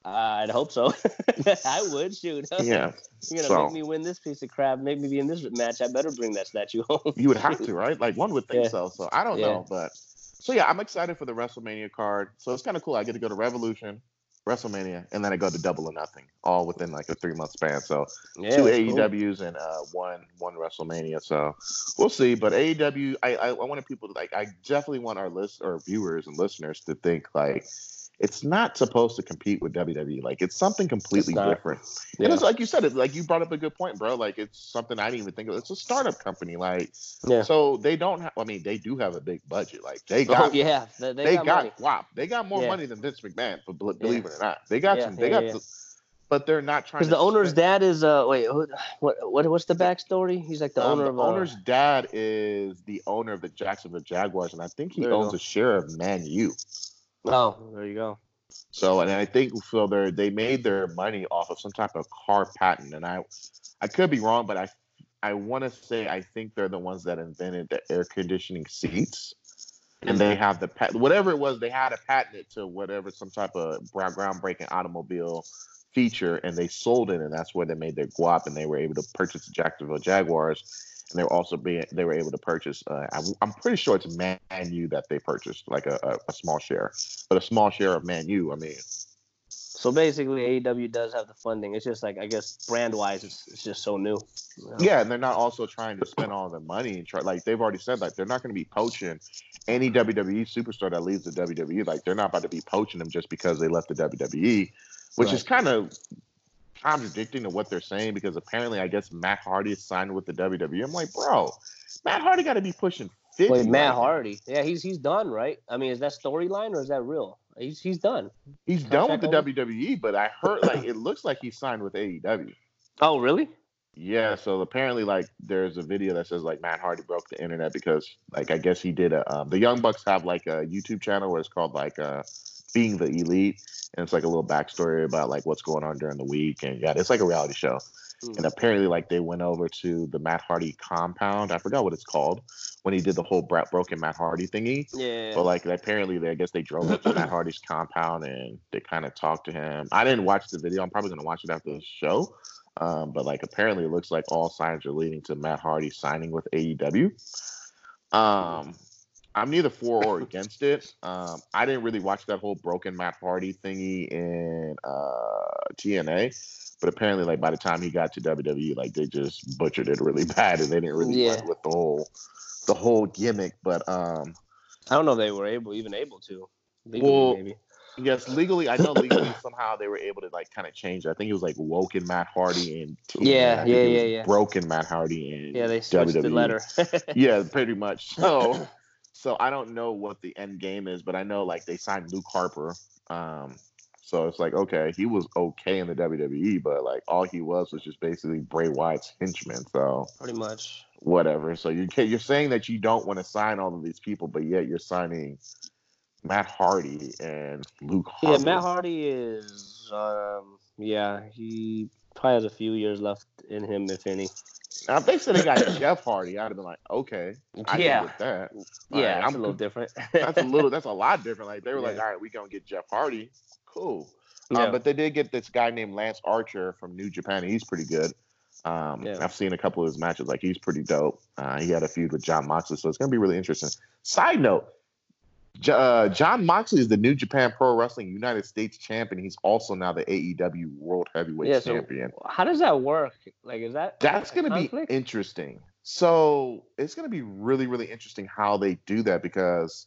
I'd hope so. [laughs] I would shoot. [laughs] Yeah, You're gonna So- make me win this piece of crap. Make me be in this match. I better bring that statue [laughs] home. you would have to, right? Like one would think Yeah. so. So I don't Yeah. know, but so yeah, I'm excited for the WrestleMania card. So it's kind of cool. I get to go to Revolution, WrestleMania, and then I go to Double or Nothing, all within like a three month span. So Yeah, two it's cool. AEWs and uh, one one WrestleMania. So we'll see. But AEW, I, I I wanted people to like. I definitely want our list or viewers and listeners to think like it's not supposed to compete with WWE. Like it's something completely not. different. Yeah. And it's like you said, it like you brought up a good point, bro. Like it's something I didn't even think of. It's a startup company. Like Yeah. so they don't have. I mean, they do have a big budget. Like they Oh got. yeah, they, they, They, got, got. WAP. They got more Yeah. money than Vince McMahon, but bel- believe it or not, they got some. They got, the- but they're not trying. Because the owner's spend- dad is uh wait who, what what what's the backstory? He's like the Um, owner the of uh, owner's dad is the owner of the Jacksonville Jaguars, and I think he owns a share of Man U. Oh, there you go. So, and I think so. They they made their money off of some type of car patent, and I, I could be wrong, but I, I want to say I think they're the ones that invented the air conditioning seats, and they have the pat whatever it was. They had a patent it to whatever some type of groundbreaking automobile feature, and they sold it, and that's where they made their guap, and they were able to purchase the Jacksonville Jaguars. And they were also being they were able to purchase. Uh, I, I'm pretty sure it's Man U that they purchased, like a, a, a small share, but a small share of Man U. I mean, So basically, AEW does have the funding. It's just like I guess brand wise, it's, it's just so new. you know? Yeah, and they're not also trying to spend all the money and try like they've already said like they're not going to be poaching any WWE superstar that leaves the WWE. Like they're not about to be poaching them just because they left the WWE, which is kind of contradicting to what they're saying because apparently I guess Matt Hardy is signed with the WWE. I'm like, bro, Matt Hardy got to be pushing 50. Wait, Matt. Hardy. Yeah, he's he's done, right? I mean, is that storyline or is that real? He's he's done. He's done with the Contract WWE, but I heard like it looks like he's signed with AEW. Oh, really? Yeah, so apparently, like, there's a video that says like Matt Hardy broke the internet because, like, I guess he did a. Um, the Young Bucks have like a YouTube channel where it's called like uh, "Being the Elite," and it's like a little backstory about like what's going on during the week, and yeah, it's like a reality show. Hmm. And apparently, like, they went over to the Matt Hardy compound. I forgot what it's called when he did the whole bra- broken Matt Hardy thingy. Yeah. But like apparently, they I guess they drove up to Matt Hardy's compound and they kind of talked to him. I didn't watch the video. I'm probably gonna watch it after the show. Um, but like apparently, it looks like all signs are leading to Matt Hardy signing with AEW. Um, I'm neither for or against it. Um, I didn't really watch that whole broken Matt Hardy thingy in uh, TNA, but apparently, like by the time he got to WWE, like they just butchered it really [laughs] bad, and they didn't really Yeah. with the whole the whole gimmick. But um, I don't know if they were able even able to. Legally, Well, maybe. Yes, legally, I know legally [coughs] somehow they were able to like kind of change. it. I think it was like woken Matt Hardy and Yeah, yeah, yeah, yeah. broken Matt Hardy and Yeah, they switched the letter. [laughs] yeah, pretty much. So, so I don't know what the end game is, but I know like they signed Luke Harper. Um, so it's like okay, he was okay in the WWE, but like all he was was just basically Bray Wyatt's henchman. So Pretty much. whatever. So you you're saying that you don't want to sign all of these people, but yet you're signing Matt Hardy and Luke Yeah, Matt Hardy is. Um, yeah, he probably has a few years left in him, if any. Now if they said they got Jeff Hardy, I'd have been like, okay, I yeah, get that. yeah, Alright, it's I'm a little different. That's a little. That's a [laughs] lot different. Like they were like, all right, we gonna get Jeff Hardy. Cool. yeah. Um, but they did get this guy named Lance Archer from New Japan. He's pretty good. Um, Yeah. I've seen a couple of his matches. Like he's pretty dope. Uh, he had a feud with Jon Moxley, so it's gonna be really interesting. Side note: uh, Jon Moxley is the New Japan Pro Wrestling United States champion. He's also now the AEW World Heavyweight Yeah, so- champion. How does that work? Like, is that That's going to be interesting. So it's going to be really, really interesting how they do that because,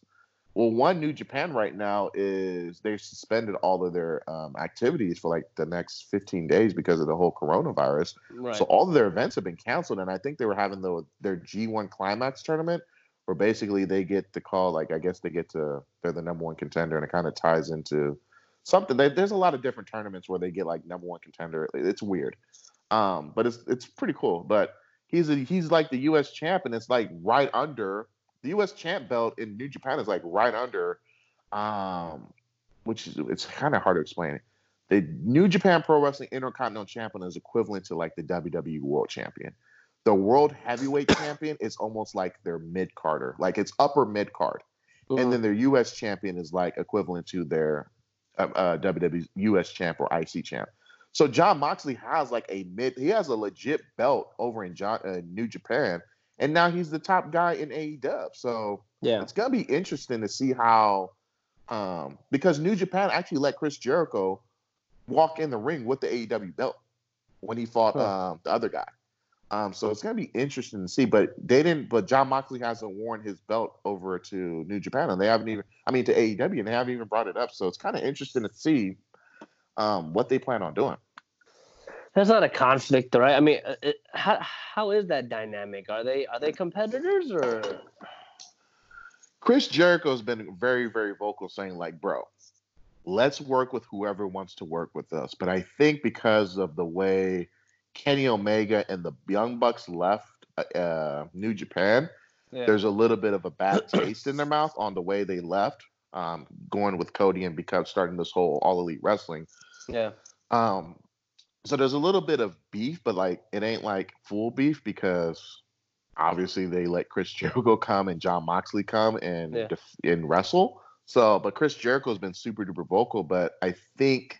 well, one New Japan right now is they suspended all of their um, activities for like the next 15 days because of the whole coronavirus. right? So all of their events have been canceled, and I think they were having the their G1 Climax tournament, where basically they get the call, like I guess they get to they're the number one contender, and it kind of ties into something. They, there's a lot of different tournaments where they get like number one contender. It's weird, um, but it's it's pretty cool. But he's a, he's like the U.S. champ, and it's like right under the U.S. champ belt in New Japan is like right under, um, which is it's kind of hard to explain. The New Japan Pro Wrestling Intercontinental Champion is equivalent to like the WWE World Champion. The World Heavyweight Champion is almost like their mid carder, like it's upper mid card, Mhm. and then their U.S. Champion is like equivalent to their uh, uh, WWE U.S. Champ or IC Champ. So Jon Moxley has like a mid, he has a legit belt over in John, uh, New Japan, and now he's the top guy in AEW. So yeah, it's gonna be interesting to see how, um, because New Japan actually let Chris Jericho walk in the ring with the AEW belt when he fought Huh. um, the other guy. Um, so it's gonna be interesting to see. But they didn't. But Jon Moxley hasn't worn his belt over to New Japan, and they haven't even. I mean, to AEW, and they haven't even brought it up. So it's kind of interesting to see um, what they plan on doing. That's not a conflict, right? I mean, uh, it, how how is that dynamic? Are they are they competitors or? Chris Jericho's been very, very vocal saying, like, bro, let's work with whoever wants to work with us. But I think because of the way Kenny Omega and the Young Bucks left uh, New Japan, Yeah. there's a little bit of a bad [clears throat] taste in their mouth on the way they left, um, going with Cody and because starting this whole All Elite Wrestling. yeah, Um, so there's a little bit of beef, but like it ain't like full beef because obviously they let Chris Jericho come and Jon Moxley come and Yeah. def- and wrestle. So, but Chris Jericho's been super duper vocal, but I think.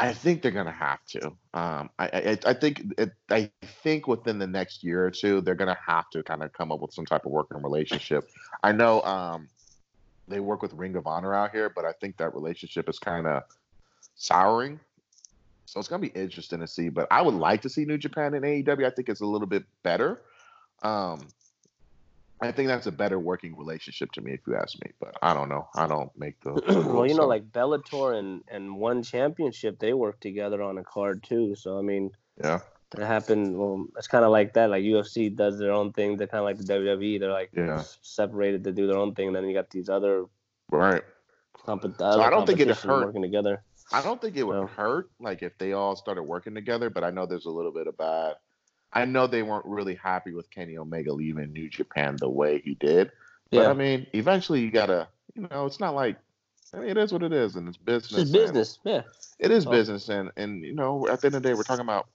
I think they're gonna have to. Um, I, I, I think it, I think within the next year or two, they're gonna have to kind of come up with some type of working relationship. I know um, they work with Ring of Honor out here, but I think that relationship is kind of souring. So it's gonna be interesting to see. But I would like to see New Japan and AEW. I think it's a little bit better. Um, I think that's a better working relationship to me, if you ask me. But I don't know. I don't make the. [clears throat] well, you know, so- like Bellator and and One Championship, they work together on a card too. So I mean, yeah, that happened. Well, it's kind of like that. Like UFC does their own thing. They're kind of like the WWE. They're like Yeah. separated to do their own thing. And then you got these other right. compet- I don't think it'd hurt. working together. I don't think it would No. hurt like if they all started working together, but I know there's a little bit of bad. I know they weren't really happy with Kenny Omega leaving New Japan the way he did. But Yeah, I mean, eventually you gotta, you know, it's not like I mean, it is what it is, and it's business. it's business. Yeah, It is So- business, and and you know, at the end of the day, we're talking about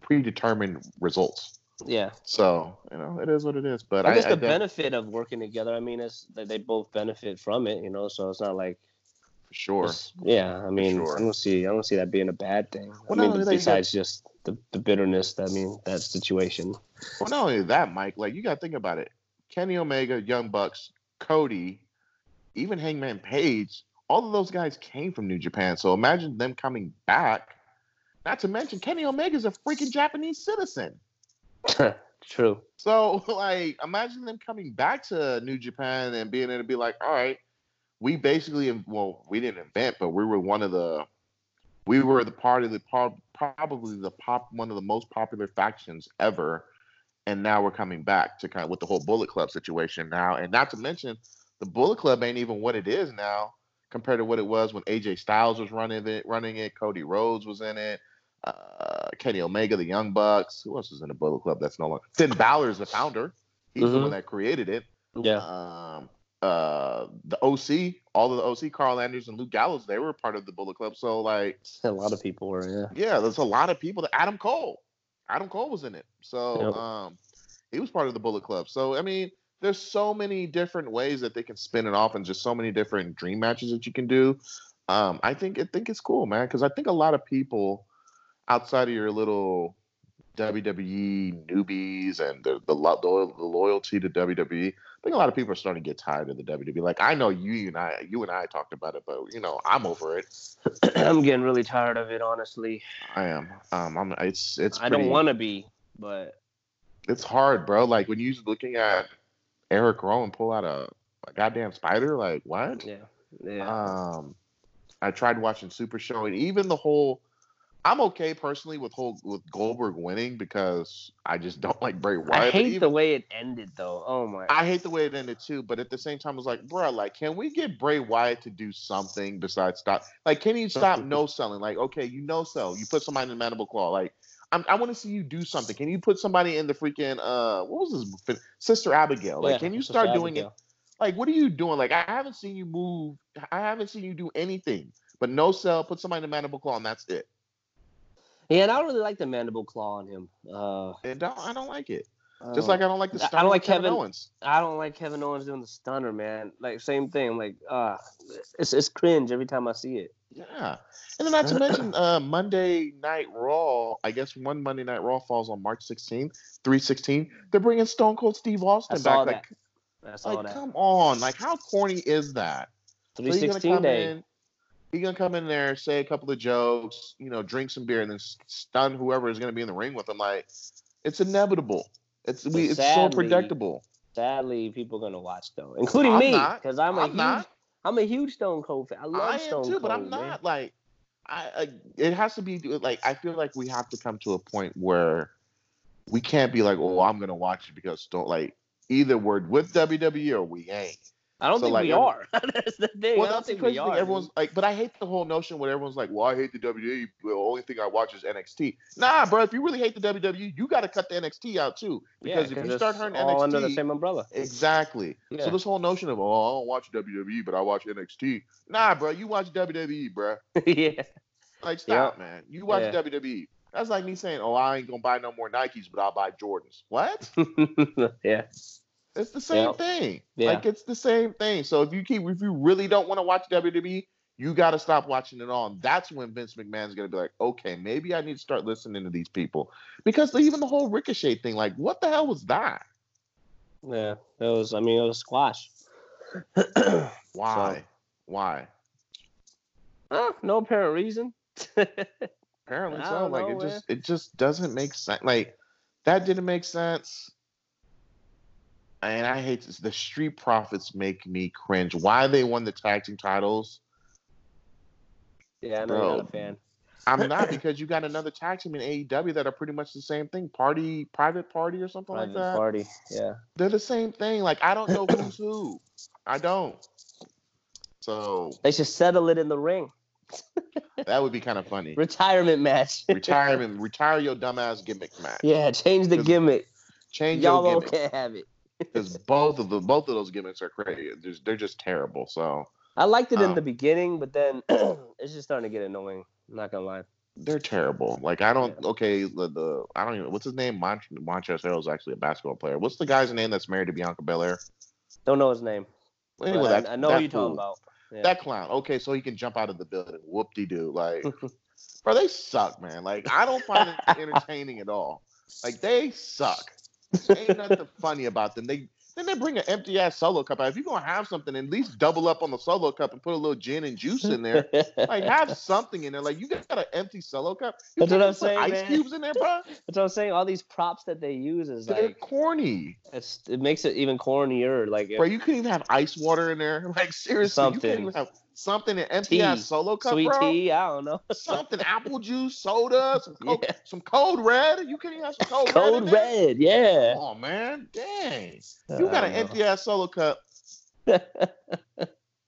predetermined results. yeah. So you know, it is what it is. But I I, guess I the def- benefit of working together. I mean, it's that they both benefit from it. You know, so it's not like for sure. Yeah, I mean, sure. I don't see, I don't see that being a bad thing. Well, I mean, they- besides just the, the bitterness. I mean, that situation. Well, not only that, Mike. Like you got to think about it. Kenny Omega, Young Bucks, Cody, even Hangman Page. All of those guys came from New Japan. So imagine them coming back. Not to mention Kenny Omega's a freaking Japanese citizen. [laughs] True. So [laughs] like imagine them coming back to New Japan and being able to be like, all right, we basically well, we didn't invent, but we were one of the we were the part of the probably the pop one of the most popular factions ever and now we're coming back to kind of with the whole Bullet Club situation now, and not to mention the Bullet Club ain't even what it is now compared to what it was when AJ Styles was running it. Running it, Cody Rhodes was in it. Uh, Kenny Omega, the Young Bucks. Who else is in the Bullet Club? That's no longer. Finn Balor is the founder. He's mm-hmm. the one that created it. Yeah. Um, uh, the OC, all of the OC, Karl Anderson and Luke Gallows, they were part of the Bullet Club. So like, [laughs] a lot of people were. Yeah. Yeah, there's a lot of people. That Adam Cole, Adam Cole was in it. So yep. um, he was part of the Bullet Club. So I mean, there's so many different ways that they can spin it off, and just so many different dream matches that you can do. Um, I think I think it's cool, man, because I think a lot of people outside of your little WWE newbies and the, the the, the loyalty to WWE, I think a lot of people are starting to get tired of the WWE. Like I know you and I, you and I talked about it, but you know I'm over it. [clears throat] I'm getting really tired of it, honestly. I am. Um, I'm. It's it's. I don't want to be, but it's hard, bro. Like when you're looking at Erick Rowan pull out a, a goddamn spider, like what? Yeah. Yeah. Um, I tried watching Super Show, and even the whole I'm okay personally with whole with Goldberg winning because I just don't like Bray Wyatt. I hate even, the way it ended though. Oh my! I hate the way it ended too. But at the same time, I was like, bro, like, can we get Bray Wyatt to do something besides stop? Like, can you stop [laughs] no selling? Like, okay, you no sell, you put somebody in the mandible claw. Like, I'm, i want to see you do something. Can you put somebody in the freaking uh, what was this? Sister Abigail. Like, yeah, can you start Sister doing Abigail. it? Like, what are you doing? Like, I haven't seen you move. I haven't seen you do anything. But no sell, put somebody in the mandible claw, and that's it. Yeah, and I don't really like the mandible claw on him. Uh, and don't, I don't like it. Just like I don't like the stunner. I don't like Kevin, Kevin, Owens. I don't like Kevin Owens doing the stunner, man. Like same thing. Like uh it's it's cringe every time I see it. Yeah. And then not to mention [laughs] uh Monday Night Raw, I guess one Monday Night Raw falls on March 16th, 316. They're bringing Stone Cold Steve Austin back. That. Like, like that. come on. Like how corny is that? 316 so day. In, He's gonna come in there, say a couple of jokes, you know, drink some beer, and then stun whoever is gonna be in the ring with him. Like, it's inevitable. It's we. It's sadly, so predictable. Sadly, people are gonna watch though, including I'm me, because I'm a I'm huge. Not. I'm a huge Stone Cold fan. I love I Stone too, Cold, but I'm man. not like. I, I it has to be like I feel like we have to come to a point where we can't be like, oh, I'm gonna watch it because Stone like either we're with WWE or we ain't. I don't so think like, we are. [laughs] that's the thing. Well, I don't think we are. Everyone's like, but I hate the whole notion where everyone's like, well, I hate the WWE. The only thing I watch is NXT. Nah, bro. If you really hate the WWE, you got to cut the NXT out too. Because yeah, if you start hurting NXT, all NXT, under the same umbrella. Exactly. Yeah. So this whole notion of, oh, I don't watch WWE, but I watch NXT. Nah, bro. You watch WWE, bro. [laughs] yeah. Like, stop, yep. man. You watch yeah. WWE. That's like me saying, oh, I ain't gonna buy no more Nikes, but I'll buy Jordans. What? [laughs] yeah. It's the same yep. thing. Yeah. Like it's the same thing. So if you keep if you really don't want to watch WWE, you got to stop watching it all. And that's when Vince McMahon's going to be like, okay, maybe I need to start listening to these people. Because even the whole Ricochet thing, like, what the hell was that? Yeah, it was, I mean, it was squash. [clears throat] Why? So, Why? Uh, no apparent reason. [laughs] Apparently so. Like, know, it just, it just doesn't make sense. Like, that didn't make sense and I hate this. The Street Profits make me cringe. Why they won the tag team titles? Yeah, I'm Bro, not a fan. I'm not [laughs] because you got another tag team in AEW that are pretty much the same thing. Party, private party, or something private like that. Party, yeah. They're the same thing. Like I don't know who's who. [laughs] I don't. So they should settle it in the ring. [laughs] that would be kind of funny. Retirement match. Retirement. Retire your dumbass gimmick match. Yeah, change the gimmick. Change Y'all your gimmick. can't have it because both of the both of those gimmicks are crazy. They're just, they're just terrible. So I liked it um, in the beginning, but then [clears throat] it's just starting to get annoying. I'm not gonna lie. They're terrible. Like I don't. Yeah. Okay, the, the I don't even. What's his name? Mont- Montrezl is actually a basketball player. What's the guy's name that's married to Bianca Belair? Don't know his name. anyway, that, I, I know what you're talking about. Yeah. That clown. Okay, so he can jump out of the building. Whoop de doo. Like, [laughs] bro, they suck, man. Like I don't find it [laughs] entertaining at all. Like they suck. Ain't nothing funny about them. They then they bring an empty ass solo cup out. If you're gonna have something, at least double up on the solo cup and put a little gin and juice in there. like have [laughs] something in there. Like you got an empty solo cup. You That's what I'm saying. Ice man. cubes in there, bro. That's what I'm saying. All these props that they use is They're like corny. It's it makes it even cornier. Like bro, you couldn't even have ice water in there. [laughs] Like seriously, something. you can't even have something an empty ass solo cup, Sweet bro. tea, I don't know. [laughs] Something apple juice, soda, some coke, Yeah. some cold red. You can't have some cold, red. Code in there? red, yeah. Oh man, dang! You got an empty ass solo cup. [laughs]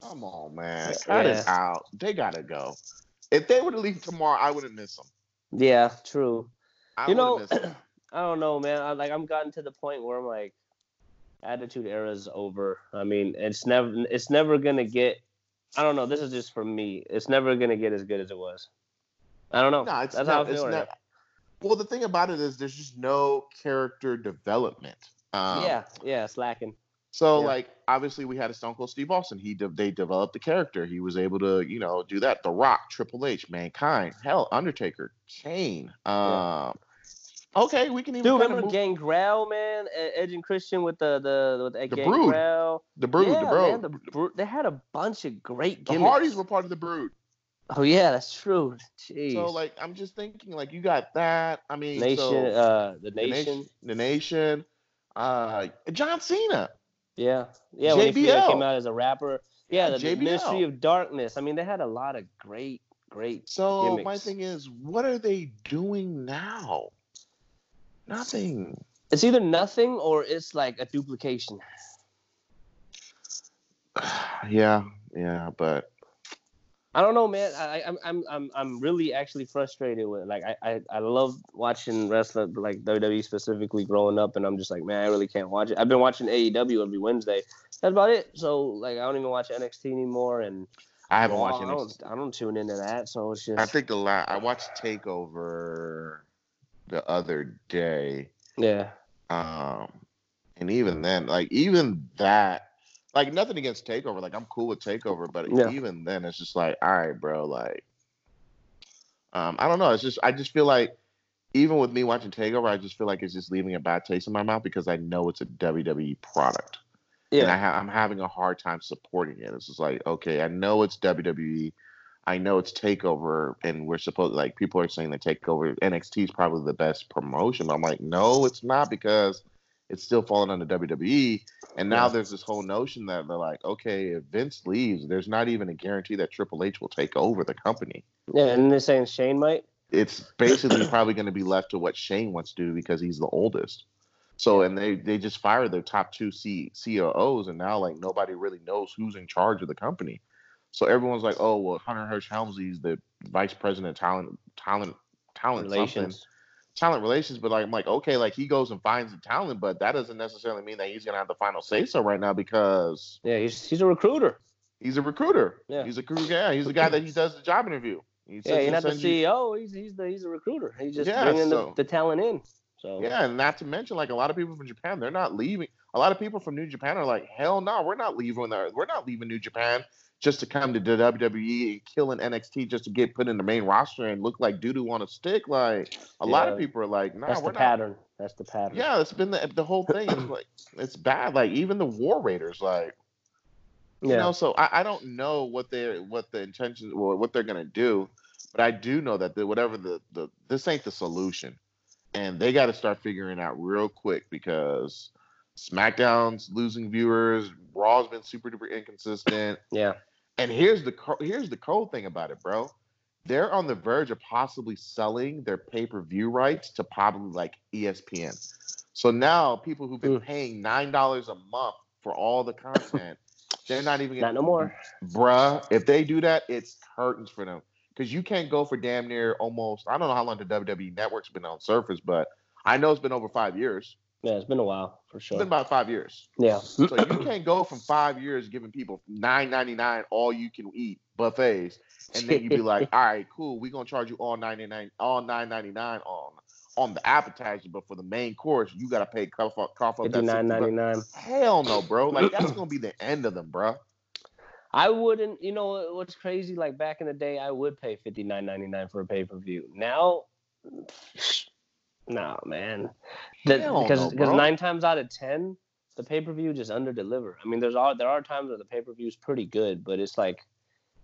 Come on, man. Cut it Yeah. out. They gotta go. If they were to leave tomorrow, I wouldn't miss them. yeah, true. I You know, wouldn't miss 'em. [clears throat] I don't know, man. I, like I'm gotten to the point where I'm like, attitude era is over. I mean, it's never, it's never gonna get. I don't know. This is just for me. It's never gonna get as good as it was. I don't know. No, it's That's not. how I it's feel. right not. Well, the thing about it is, there's just no character development. Um, yeah, yeah, slacking. So, yeah. like, obviously, we had a Stone Cold Steve Austin. He de- they developed the character. He was able to, you know, do that. The Rock, Triple H, Mankind, hell, Undertaker, Kane. Um, okay, we can even Dude, remember Gangrel, man? Edge and Christian with the the with the, The Brood. Gangrel. the Brood, yeah, the Bro. Man, the Brood. They had a bunch of great Gimmicks. the gimmicks. Hardys were part of the Brood. Oh yeah, that's true. Jeez. So, like, I'm just thinking, like, you got that. I mean, Nation, so, uh, the Nation. the Nation, uh, John Cena. Yeah, yeah. When he JBL. came out as a rapper. Yeah, the, JBL. Ministry of Darkness. I mean, they had a lot of great, great. So my thing is, what are they doing now? Nothing. It's either nothing or it's like a duplication. [sighs] yeah, yeah, but I don't know, man. I, I'm, I'm, I'm, I'm really actually frustrated with like I, I, I love watching wrestling, like WWE specifically, growing up, and I'm just like, man, I really can't watch it. I've been watching AEW every Wednesday. That's about it. So like, I don't even watch NXT anymore, and I haven't Raw, watched I don't, I don't tune into that. So it's just, I think the last I watched Takeover the other day, yeah, um, and even then, like even that, like nothing against Takeover. Like I'm cool with Takeover, but Yeah. even then, it's just like, all right, bro. Like, um, I don't know. It's just I just feel like. Even with me watching Takeover, I just feel like it's just leaving a bad taste in my mouth because I know it's a WWE product. and I yeah, ha- I'm having a hard time supporting it. It's just like, okay, I know it's WWE, I know it's Takeover, and we're supposed like people are saying that Takeover NXT is probably the best promotion. I'm like, no, it's not because it's still falling under WWE. And now Yeah. there's this whole notion that they're like, okay, if Vince leaves, there's not even a guarantee that Triple H will take over the company. yeah. And they're saying Shane might. It's basically [coughs] probably going to be left to what Shane wants to do because he's the oldest. So and they they just fired their top two C, COOs and now like nobody really knows who's in charge of the company. So everyone's like, oh well, Hunter Hearst Helmsley's the vice president of talent talent talent something Relations. talent relations. But like I'm like okay, like he goes and finds the talent, but that doesn't necessarily mean that he's gonna have the final say so right now because Yeah, he's he's a recruiter. he's a recruiter. Yeah. He's a crew guy. He's the guy that he does the job interview. He Yeah, he's not the CEO. He's he's the he's a recruiter. He's just Yeah, bringing so- the, the talent in. So Yeah, and not to mention, like a lot of people from Japan, they're not leaving. A lot of people from New Japan are like, hell no, we're not leaving. Our, we're not leaving New Japan just to come to the WWE and kill an NXT just to get put in the main roster and look like doo doo on a stick. Like a lot of people are like, nah, that's the not. pattern. That's the pattern. Yeah, it's been the the whole thing. Is like it's bad. Like even the War Raiders, like you Yeah. know. So I, I don't know what they're what the intentions or what they're gonna do, but I do know that the, whatever the the this ain't the solution, and they got to start figuring out real quick because SmackDown's losing viewers, Raw's been super duper inconsistent, Yeah. And here's the here's the cold thing about it, bro. They're on the verge of possibly selling their pay per view rights to probably like ESPN. So now people who've been Mm. paying nine dollars a month for all the content, they're not even Not no more. bruh. If they do that, it's curtains for them because you can't go for damn near almost. I don't know how long the WWE Network's been on Surface, but I know it's been over five years. Yeah, it's been a while for sure. It's been about five years. yeah. So you can't go from five years giving people nine ninety nine all you can eat buffets, and then you'd be like, [laughs] all right, cool, we're gonna charge you all ninety nine, all nine ninety nine on on the appetizer, but for the main course, you gotta pay cough up, cough up that Fifty 60 nine ninety nine. Hell no, bro. [clears throat] Like that's gonna be the end of them, bro. I wouldn't. You know what- what's crazy? Like back in the day, I would pay fifty nine ninety nine for a pay per view. Now, no, man. That, because no, because nine times out of ten, the pay per view just under deliver. I mean, there's all there are times where the pay per view is pretty good, but it's like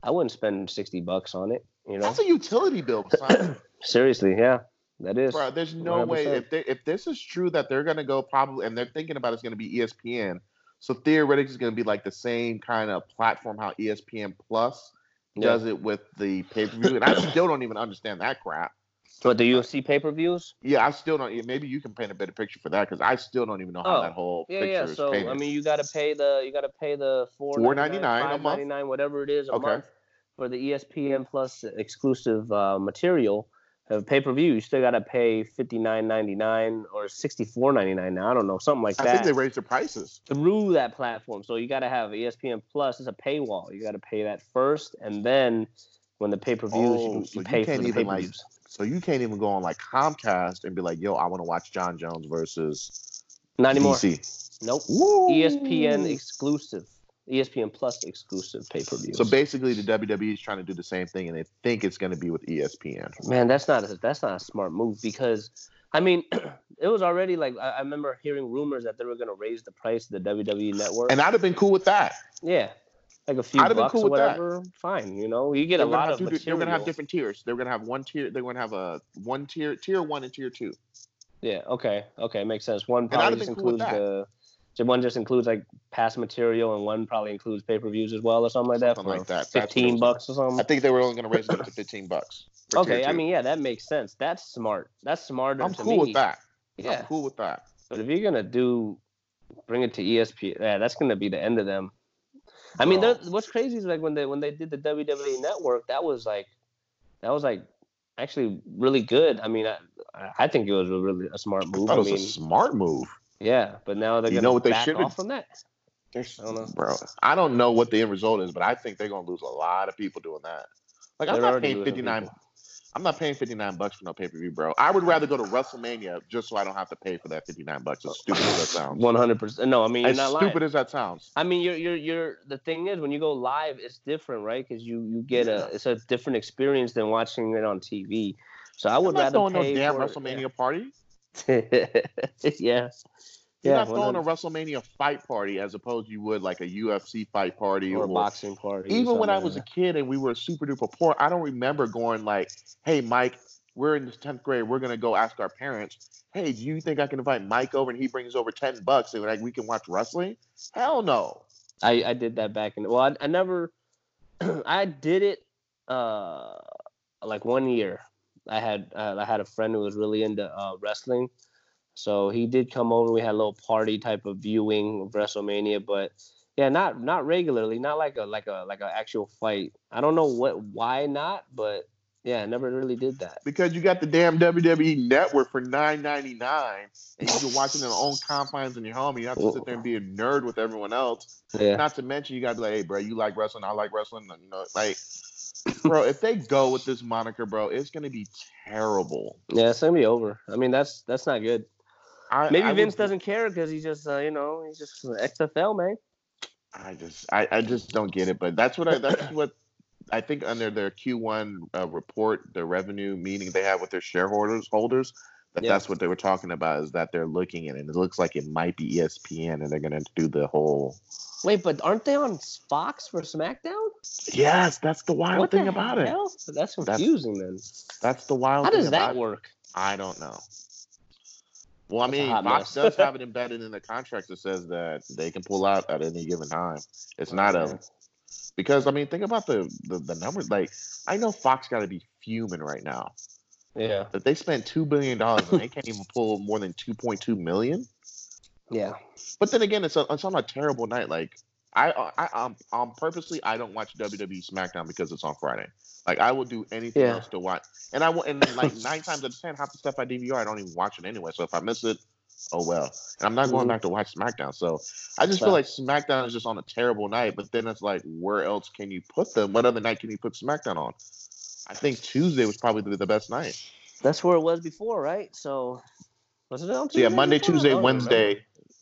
I wouldn't spend sixty bucks on it. You know, That's a utility bill, [coughs] seriously, yeah, that is. Bro, there's no way 100%. if they if this is true that they're gonna go probably and they're thinking about it's gonna be ESPN. So theoretically, it's going to be like the same kind of platform how ESPN Plus Yeah. does it with the pay per view, and I still don't even understand that crap. What the UFC pay per views? Yeah, I still don't. Maybe you can paint a better picture for that because I still don't even know how Oh, that whole Yeah, picture yeah. is So painted. I mean, you got to pay the you got to pay the four $4.99 a month? whatever it is a Okay. month for the ESPN Plus exclusive uh, material. Of pay per view, you still got to pay fifty nine ninety nine or sixty four ninety nine now. I don't know, something like that. I think they raised the prices. through that platform. So you got to have ESPN Plus. It's a paywall. You got to pay that first, and then when the pay per views, Oh, you, so you you pay for can't the pay per like, views. So you can't even go on like Comcast and be like, "Yo, I want to watch Jon Jones versus Not anymore. DC." Nope. Woo! ESPN exclusive. ESPN Plus exclusive pay per view. So basically, the WWE is trying to do the same thing, and they think it's going to be with ESPN. Man, that's not a, that's not a smart move because I mean, [clears throat] it was already like I, I remember hearing rumors that they were gonna raise the price of the WWE network. And I'd have been cool with that. yeah, like a few I'd have bucks cool or with that. whatever. Fine, you know, you get They're a lot of two- material. They're going to have different tiers. They're going to have one tier. They're going to have a one tier, tier one and tier two. Yeah. Okay. Okay. Makes sense. One probably just been cool includes the. So one just includes like past material, and one probably includes pay per views as well, or something like that. Something for like that. That's what it Fifteen bucks or something. I think they were only going to raise it up to fifteen bucks. Okay. I mean, yeah, that makes sense. That's smart. That's smarter. I'm to cool me. with that. Yeah. I'm cool with that. But if you're gonna do, bring it to ESPN, yeah, that's gonna be the end of them. I mean, what's crazy is like when they when they did the WWE Network, that was like, that was like actually really good. I mean, I I think it was a really a smart I move. I was mean, a smart move. yeah, but now they're You gonna know what they back should've- off from that. I don't know. bro. I don't know what the end result is, but I think they're gonna lose a lot of people doing that. Like I'm not paying fifty nine. I'm not paying fifty nine bucks for no pay per view, bro. I would rather go to WrestleMania just so I don't have to pay for that fifty nine bucks. As stupid as that sounds. One hundred percent. No, I mean you're As not stupid lying. as that sounds. I mean, you're you're you're. The thing is, when you go live, it's different, right? Because you you get Yeah. a it's a different experience than watching it on TV. So I would I'm not rather throwing no pay damn for WrestleMania party. [laughs] yeah. You're yeah, not throwing a WrestleMania fight party as opposed you would like a UFC fight party or or, a boxing party. even when I was a kid and we were super duper poor, I don't remember going like, "Hey, Mike, we're in the tenth grade. We're gonna go ask our parents. Hey, do you think I can invite Mike over and he brings over ten bucks and like we can watch wrestling? Hell no. I I did that back in. Well, I, I never. [clears throat] I did it. Uh, like one year. I had uh, I had a friend who was really into uh, wrestling, so he did come over. We had a little party type of viewing of WrestleMania, but yeah, not not regularly, not like a like a like an actual fight. I don't know what why not, but yeah, I never really did that. Because you got the damn WWE network for nine ninety nine and you can watch it in your own confines in your home. You have to sit there and be a nerd with everyone else. Yeah, Not to mention, you gotta be like, hey, bro, you like wrestling, I like wrestling. You know, like, bro, if they go with this moniker, bro, it's gonna be terrible. yeah, it's gonna be over. I mean, that's that's not good. I, Maybe I Vince would- doesn't care because he's just uh, you know he's just XFL man. I just, I, I just don't get it. But that's what I, that's what I think under their Q1 uh, report, the revenue meeting they have with their shareholders holders. That Yeah. that's what they were talking about is that they're looking at it. And it looks like it might be ESPN, and they're gonna do the whole. Wait, but aren't they on Fox for SmackDown? Yes, that's the wild what thing the about it. hell? That's confusing then. That's the wild. How thing does that about it. work? I don't know. Well, I mean, Fox does have [laughs] it embedded in the contract that says that they can pull out at any given time. It's not a because I mean, think about the the, the numbers. Like, I know Fox got to be fuming right now Yeah, that they spent two billion dollars and they can't even pull more than two point two million. yeah. But then again, it's a, it's on a terrible night. Like, I I um um purposely I don't watch WWE SmackDown because it's on Friday. Like, I will do anything Yeah. else to watch, and I will. And like nine times out of ten, half the stuff I DVR, I don't even watch it anyway. So if I miss it, oh well. And I'm not going Mhm. back to watch SmackDown. So I just feel like SmackDown is just on a terrible night. But then it's like, where else can you put them? What other night can you put SmackDown on? I think Tuesday was probably the, the best night. That's where it was before, right? So was it on So yeah, Monday, Tuesday, don't remember.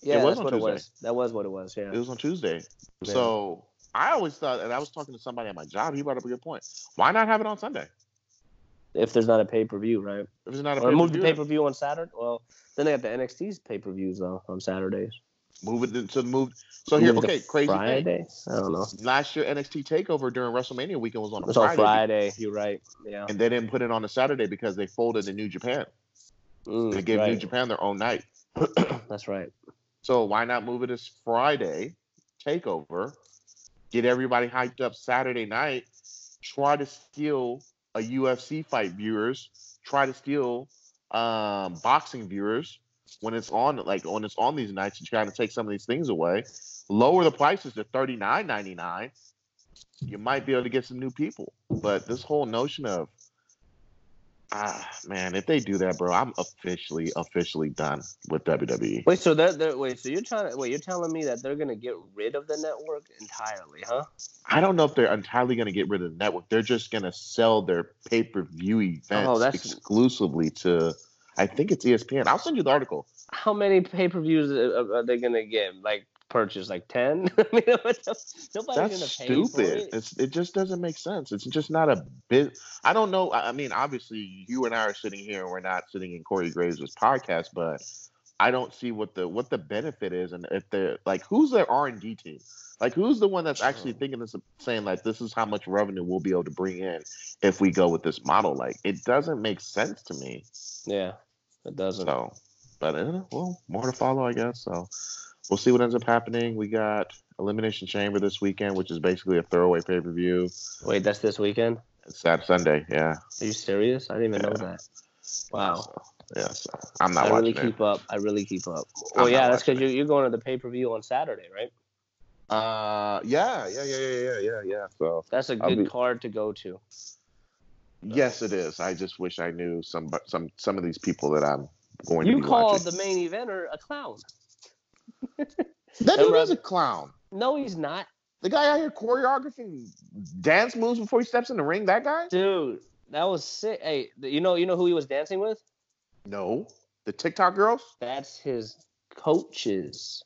Yeah, was that's what it was. That was what it was. Yeah. It was on Tuesday. Yeah. So I always thought, and I was talking to somebody at my job. He brought up a good point. Why not have it on Sunday? if there's not a pay per view, right? If it's not a Or move the pay-per-view, pay per view on Saturday. Well, then they got the NXT's pay per views though on Saturdays. move it to move. So here, Move it okay, crazy thing. Friday. I don't know. Last year NXT Takeover during WrestleMania weekend was on a It's on Friday, Friday. You're right. Yeah. and they didn't put it on a Saturday because they folded in New Japan. Mm, They gave New. Japan their own night. [clears throat] That's right. So why not move it as Friday takeover? Get everybody hyped up Saturday night. Try to steal a UFC fight viewers. Try to steal um, boxing viewers when it's on like when it's on these nights. You try to take some of these things away. Lower the prices to thirty nine ninety nine. You might be able to get some new people. But this whole notion of ah man, if they do that, bro, I'm officially officially done with WWE. Wait, so that they're, wait, so you're trying to wait? You're telling me that they're gonna get rid of the network entirely, huh? I don't know if they're entirely going to get rid of the network. They're just going to sell their pay per view events Oh, exclusively to. I think it's ESPN. I'll send you the article. How many pay per views are, are they gonna get? Like purchase like ten? [laughs] I mean, nobody's That's gonna pay for stupid. it. It's it just doesn't make sense. It's just not a bit. I don't know. I mean, obviously, you and I are sitting here, and we're not sitting in Corey Graves' podcast, but I don't see what the what the benefit is, and if they're like, who's their R and D team? Like, who's the one that's actually thinking this, saying like, this is how much revenue we'll be able to bring in if we go with this model? Like, it doesn't make sense to me. Yeah, it doesn't. So, but uh, well, more to follow, I guess. So, we'll see what ends up happening. We got Elimination Chamber this weekend, which is basically a throwaway pay per view. Wait, that's this weekend? It's that Sunday, yeah. Are you serious? I didn't even know that. Wow. So, yeah, so I'm not I really it. keep up. I really keep up. I'm Well, yeah, that's because you're, you're going to the pay per view on Saturday, right? Uh, yeah, yeah, yeah, yeah, yeah, yeah, yeah. So That's a good be- card to go to. yes, it is. I just wish I knew some some some of these people that I'm going to You be called watching. the main eventer a clown. That dude is a clown. No, he's not, The guy out here choreographing dance moves before he steps in the ring. That guy? dude. That was sick. Hey, you know, you know who he was dancing with? No, the TikTok girls. That's his coaches.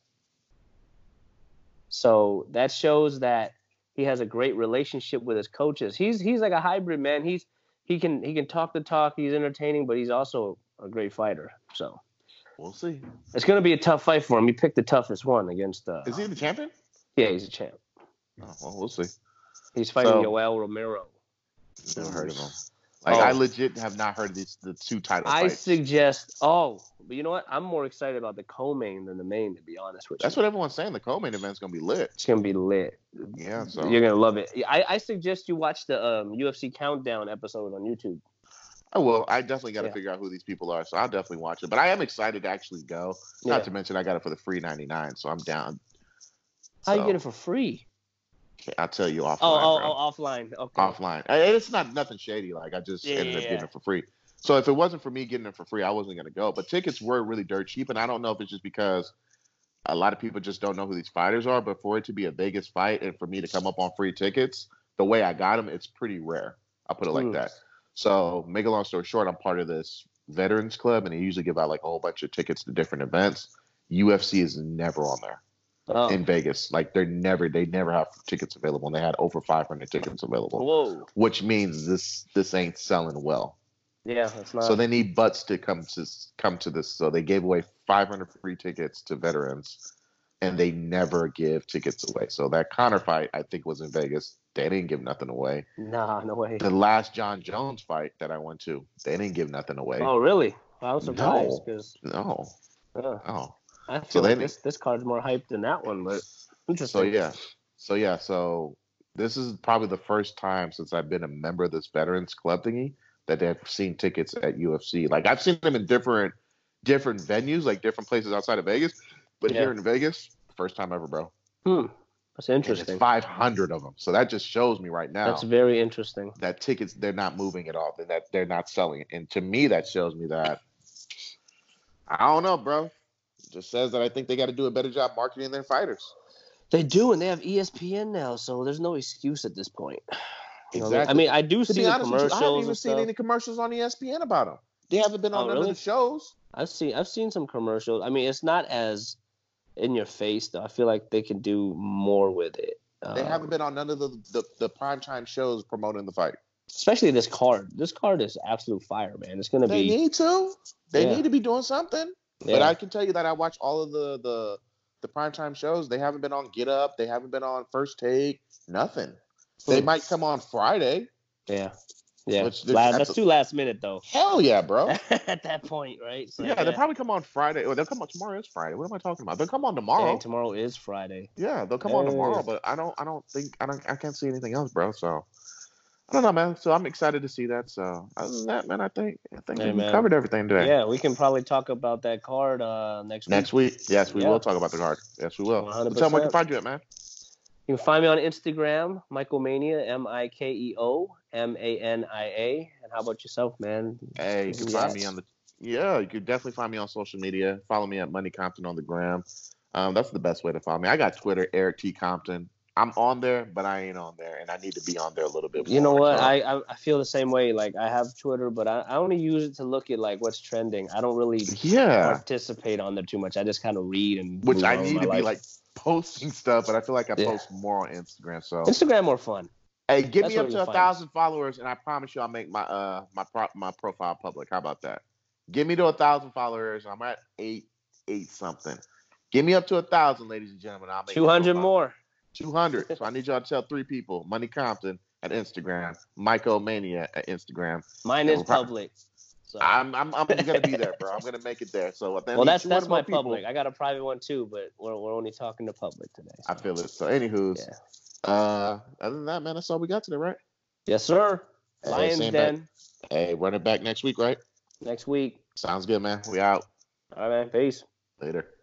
So that shows that he has a great relationship with his coaches. He's he's like a hybrid man. He's he can he can talk the talk. He's entertaining, but he's also a great fighter. So We'll see. it's gonna be a tough fight for him. He picked the toughest one against. Uh, Is he the champion? yeah, he's a champ. Oh, well, we'll see. He's fighting So- Yoel Romero. Never heard of him. Like Oh. I legit have not heard of these the two title I fights. suggest. Oh, but you know what? I'm more excited about the co-main than the main. To be honest with That's you, what everyone's saying. The co-main event's gonna be lit. it's gonna be lit. Yeah, so You're gonna love it. I, I suggest you watch the um, UFC countdown episode on YouTube. Oh, I will. I definitely got to Yeah. figure out who these people are, so I'll definitely watch it. But I am excited to actually go. Yeah. Not to mention, I got it for the free ninety nine, so I'm down. How you So, get it for free? I'll tell you oh, offline. Oh, oh, oh, offline. Okay. offline. And It's not nothing shady. Like I just Yeah, ended up getting it for free. So if it wasn't for me getting it for free, I wasn't gonna go. But tickets were really dirt cheap, and I don't know if it's just because a lot of people just don't know who these fighters are. But for it to be a Vegas fight and for me to come up on free tickets, the way I got them, it's pretty rare. I'll put it like that. So make a long story short, I'm part of this veterans club, and they usually give out like a whole bunch of tickets to different events. UFC is never on there Oh. in Vegas. Like they're never, they never have tickets available, and they had over 500 tickets available Whoa. which means this this ain't selling well. Yeah, that's not. so they need butts to come to come to this. So they gave away 500 free tickets to veterans, and they never give tickets away. So that Conor fight, I think, was in Vegas. They didn't give nothing away. nah, no way. The last Jon Jones fight that I went to, they didn't give nothing away. Oh, really? I was surprised No. because No, no. I feel So like this this card's more hyped than that one, but interesting. So yeah, so yeah, so this is probably the first time since I've been a member of this veterans club thingy that they've seen tickets at UFC. Like I've seen them in different different venues, like different places outside of Vegas, but Yeah. here in Vegas, first time ever, bro. Hmm. That's And interesting. it's 500 of them, so that just shows me right now That's very interesting. that tickets they're not moving at all, and that they're not selling it, and to me that shows me that I don't know, bro. It just says that I think they got to do a better job marketing their fighters. They do, and they have ESPN now, so there's no excuse at this point. You know I mean? Exactly. I mean, I do To see be the honest with you, I haven't even seen any commercials on ESPN about them. They haven't been oh, on Oh, none really? of the shows. I've seen I've seen some commercials. I mean, it's not as in your face though. I feel like they can do more with it. They Um, haven't been on none of the, the, the primetime shows promoting the fight. especially this card. This card is absolute fire, man. It's gonna They be. They need to. They Yeah. need to be doing something. yeah. But I can tell you that I watch all of the the the primetime shows. They haven't been on Get Up. They haven't been on First Take. Nothing. They might come on Friday. yeah. Yeah, Which- La- that's too last minute though. Hell yeah, bro. [laughs] At that point, right? So, yeah, they'll probably come on Friday. Or they'll come on tomorrow. Is Friday. What am I talking about? They'll come on tomorrow. Dang, tomorrow is Friday. Yeah, they'll come on tomorrow. But I don't. I don't think. I don't. I can't see anything else, bro. So. I don't know, man. So I'm excited to see that. So other than that, man, I think I think Hey, we man. covered everything today. Yeah, we can probably talk about that card uh, next week. Next week, yes, we Yeah. will talk about the card. Yes, we will. 100%. Tell them where can find you at, man. You can find me on Instagram, Mikeo Mania, M I K E O M A N I A. And how about yourself, man? Hey, you can find me on the yeah. You can definitely find me on social media. Follow me at Money Compton on the gram. Um, that's the best way to follow me. I got Twitter, Eric T Compton. I'm on there, but I ain't on there, and I need to be on there a little bit. You know what? so- I, I feel the same way. Like I have Twitter, but I, I only use it to look at like what's trending. I don't really yeah, participate on there too much. I just kind of read and which I need to be like posting stuff, but I feel like I Yeah. post more on Instagram. So Instagram more fun. Hey, get That's me up to a thousand followers, and I promise you, I'll make my uh my pro- my profile public. How about that? Get me to a thousand followers. I'm at eight eight something. Get me up to a thousand, ladies and gentlemen. I'll make Two hundred more. 200. [laughs] So I need y'all to tell three people: Money Compton at Instagram, Mikeo Mania at Instagram. Mine is we'll public. So. I'm I'm I'm [laughs] gonna be there, bro. I'm gonna make it there. So then well, that's that's my people- public. I got a private one too, but we're, we're only talking to public today. I feel it. So, anywho's, Yeah. Uh, other than that, man, that's all we got today, right? Yes, sir. Hey, Lions same back. Den Hey, run it back next week, right? next week. Sounds good, man. We out All right, man. Peace. later.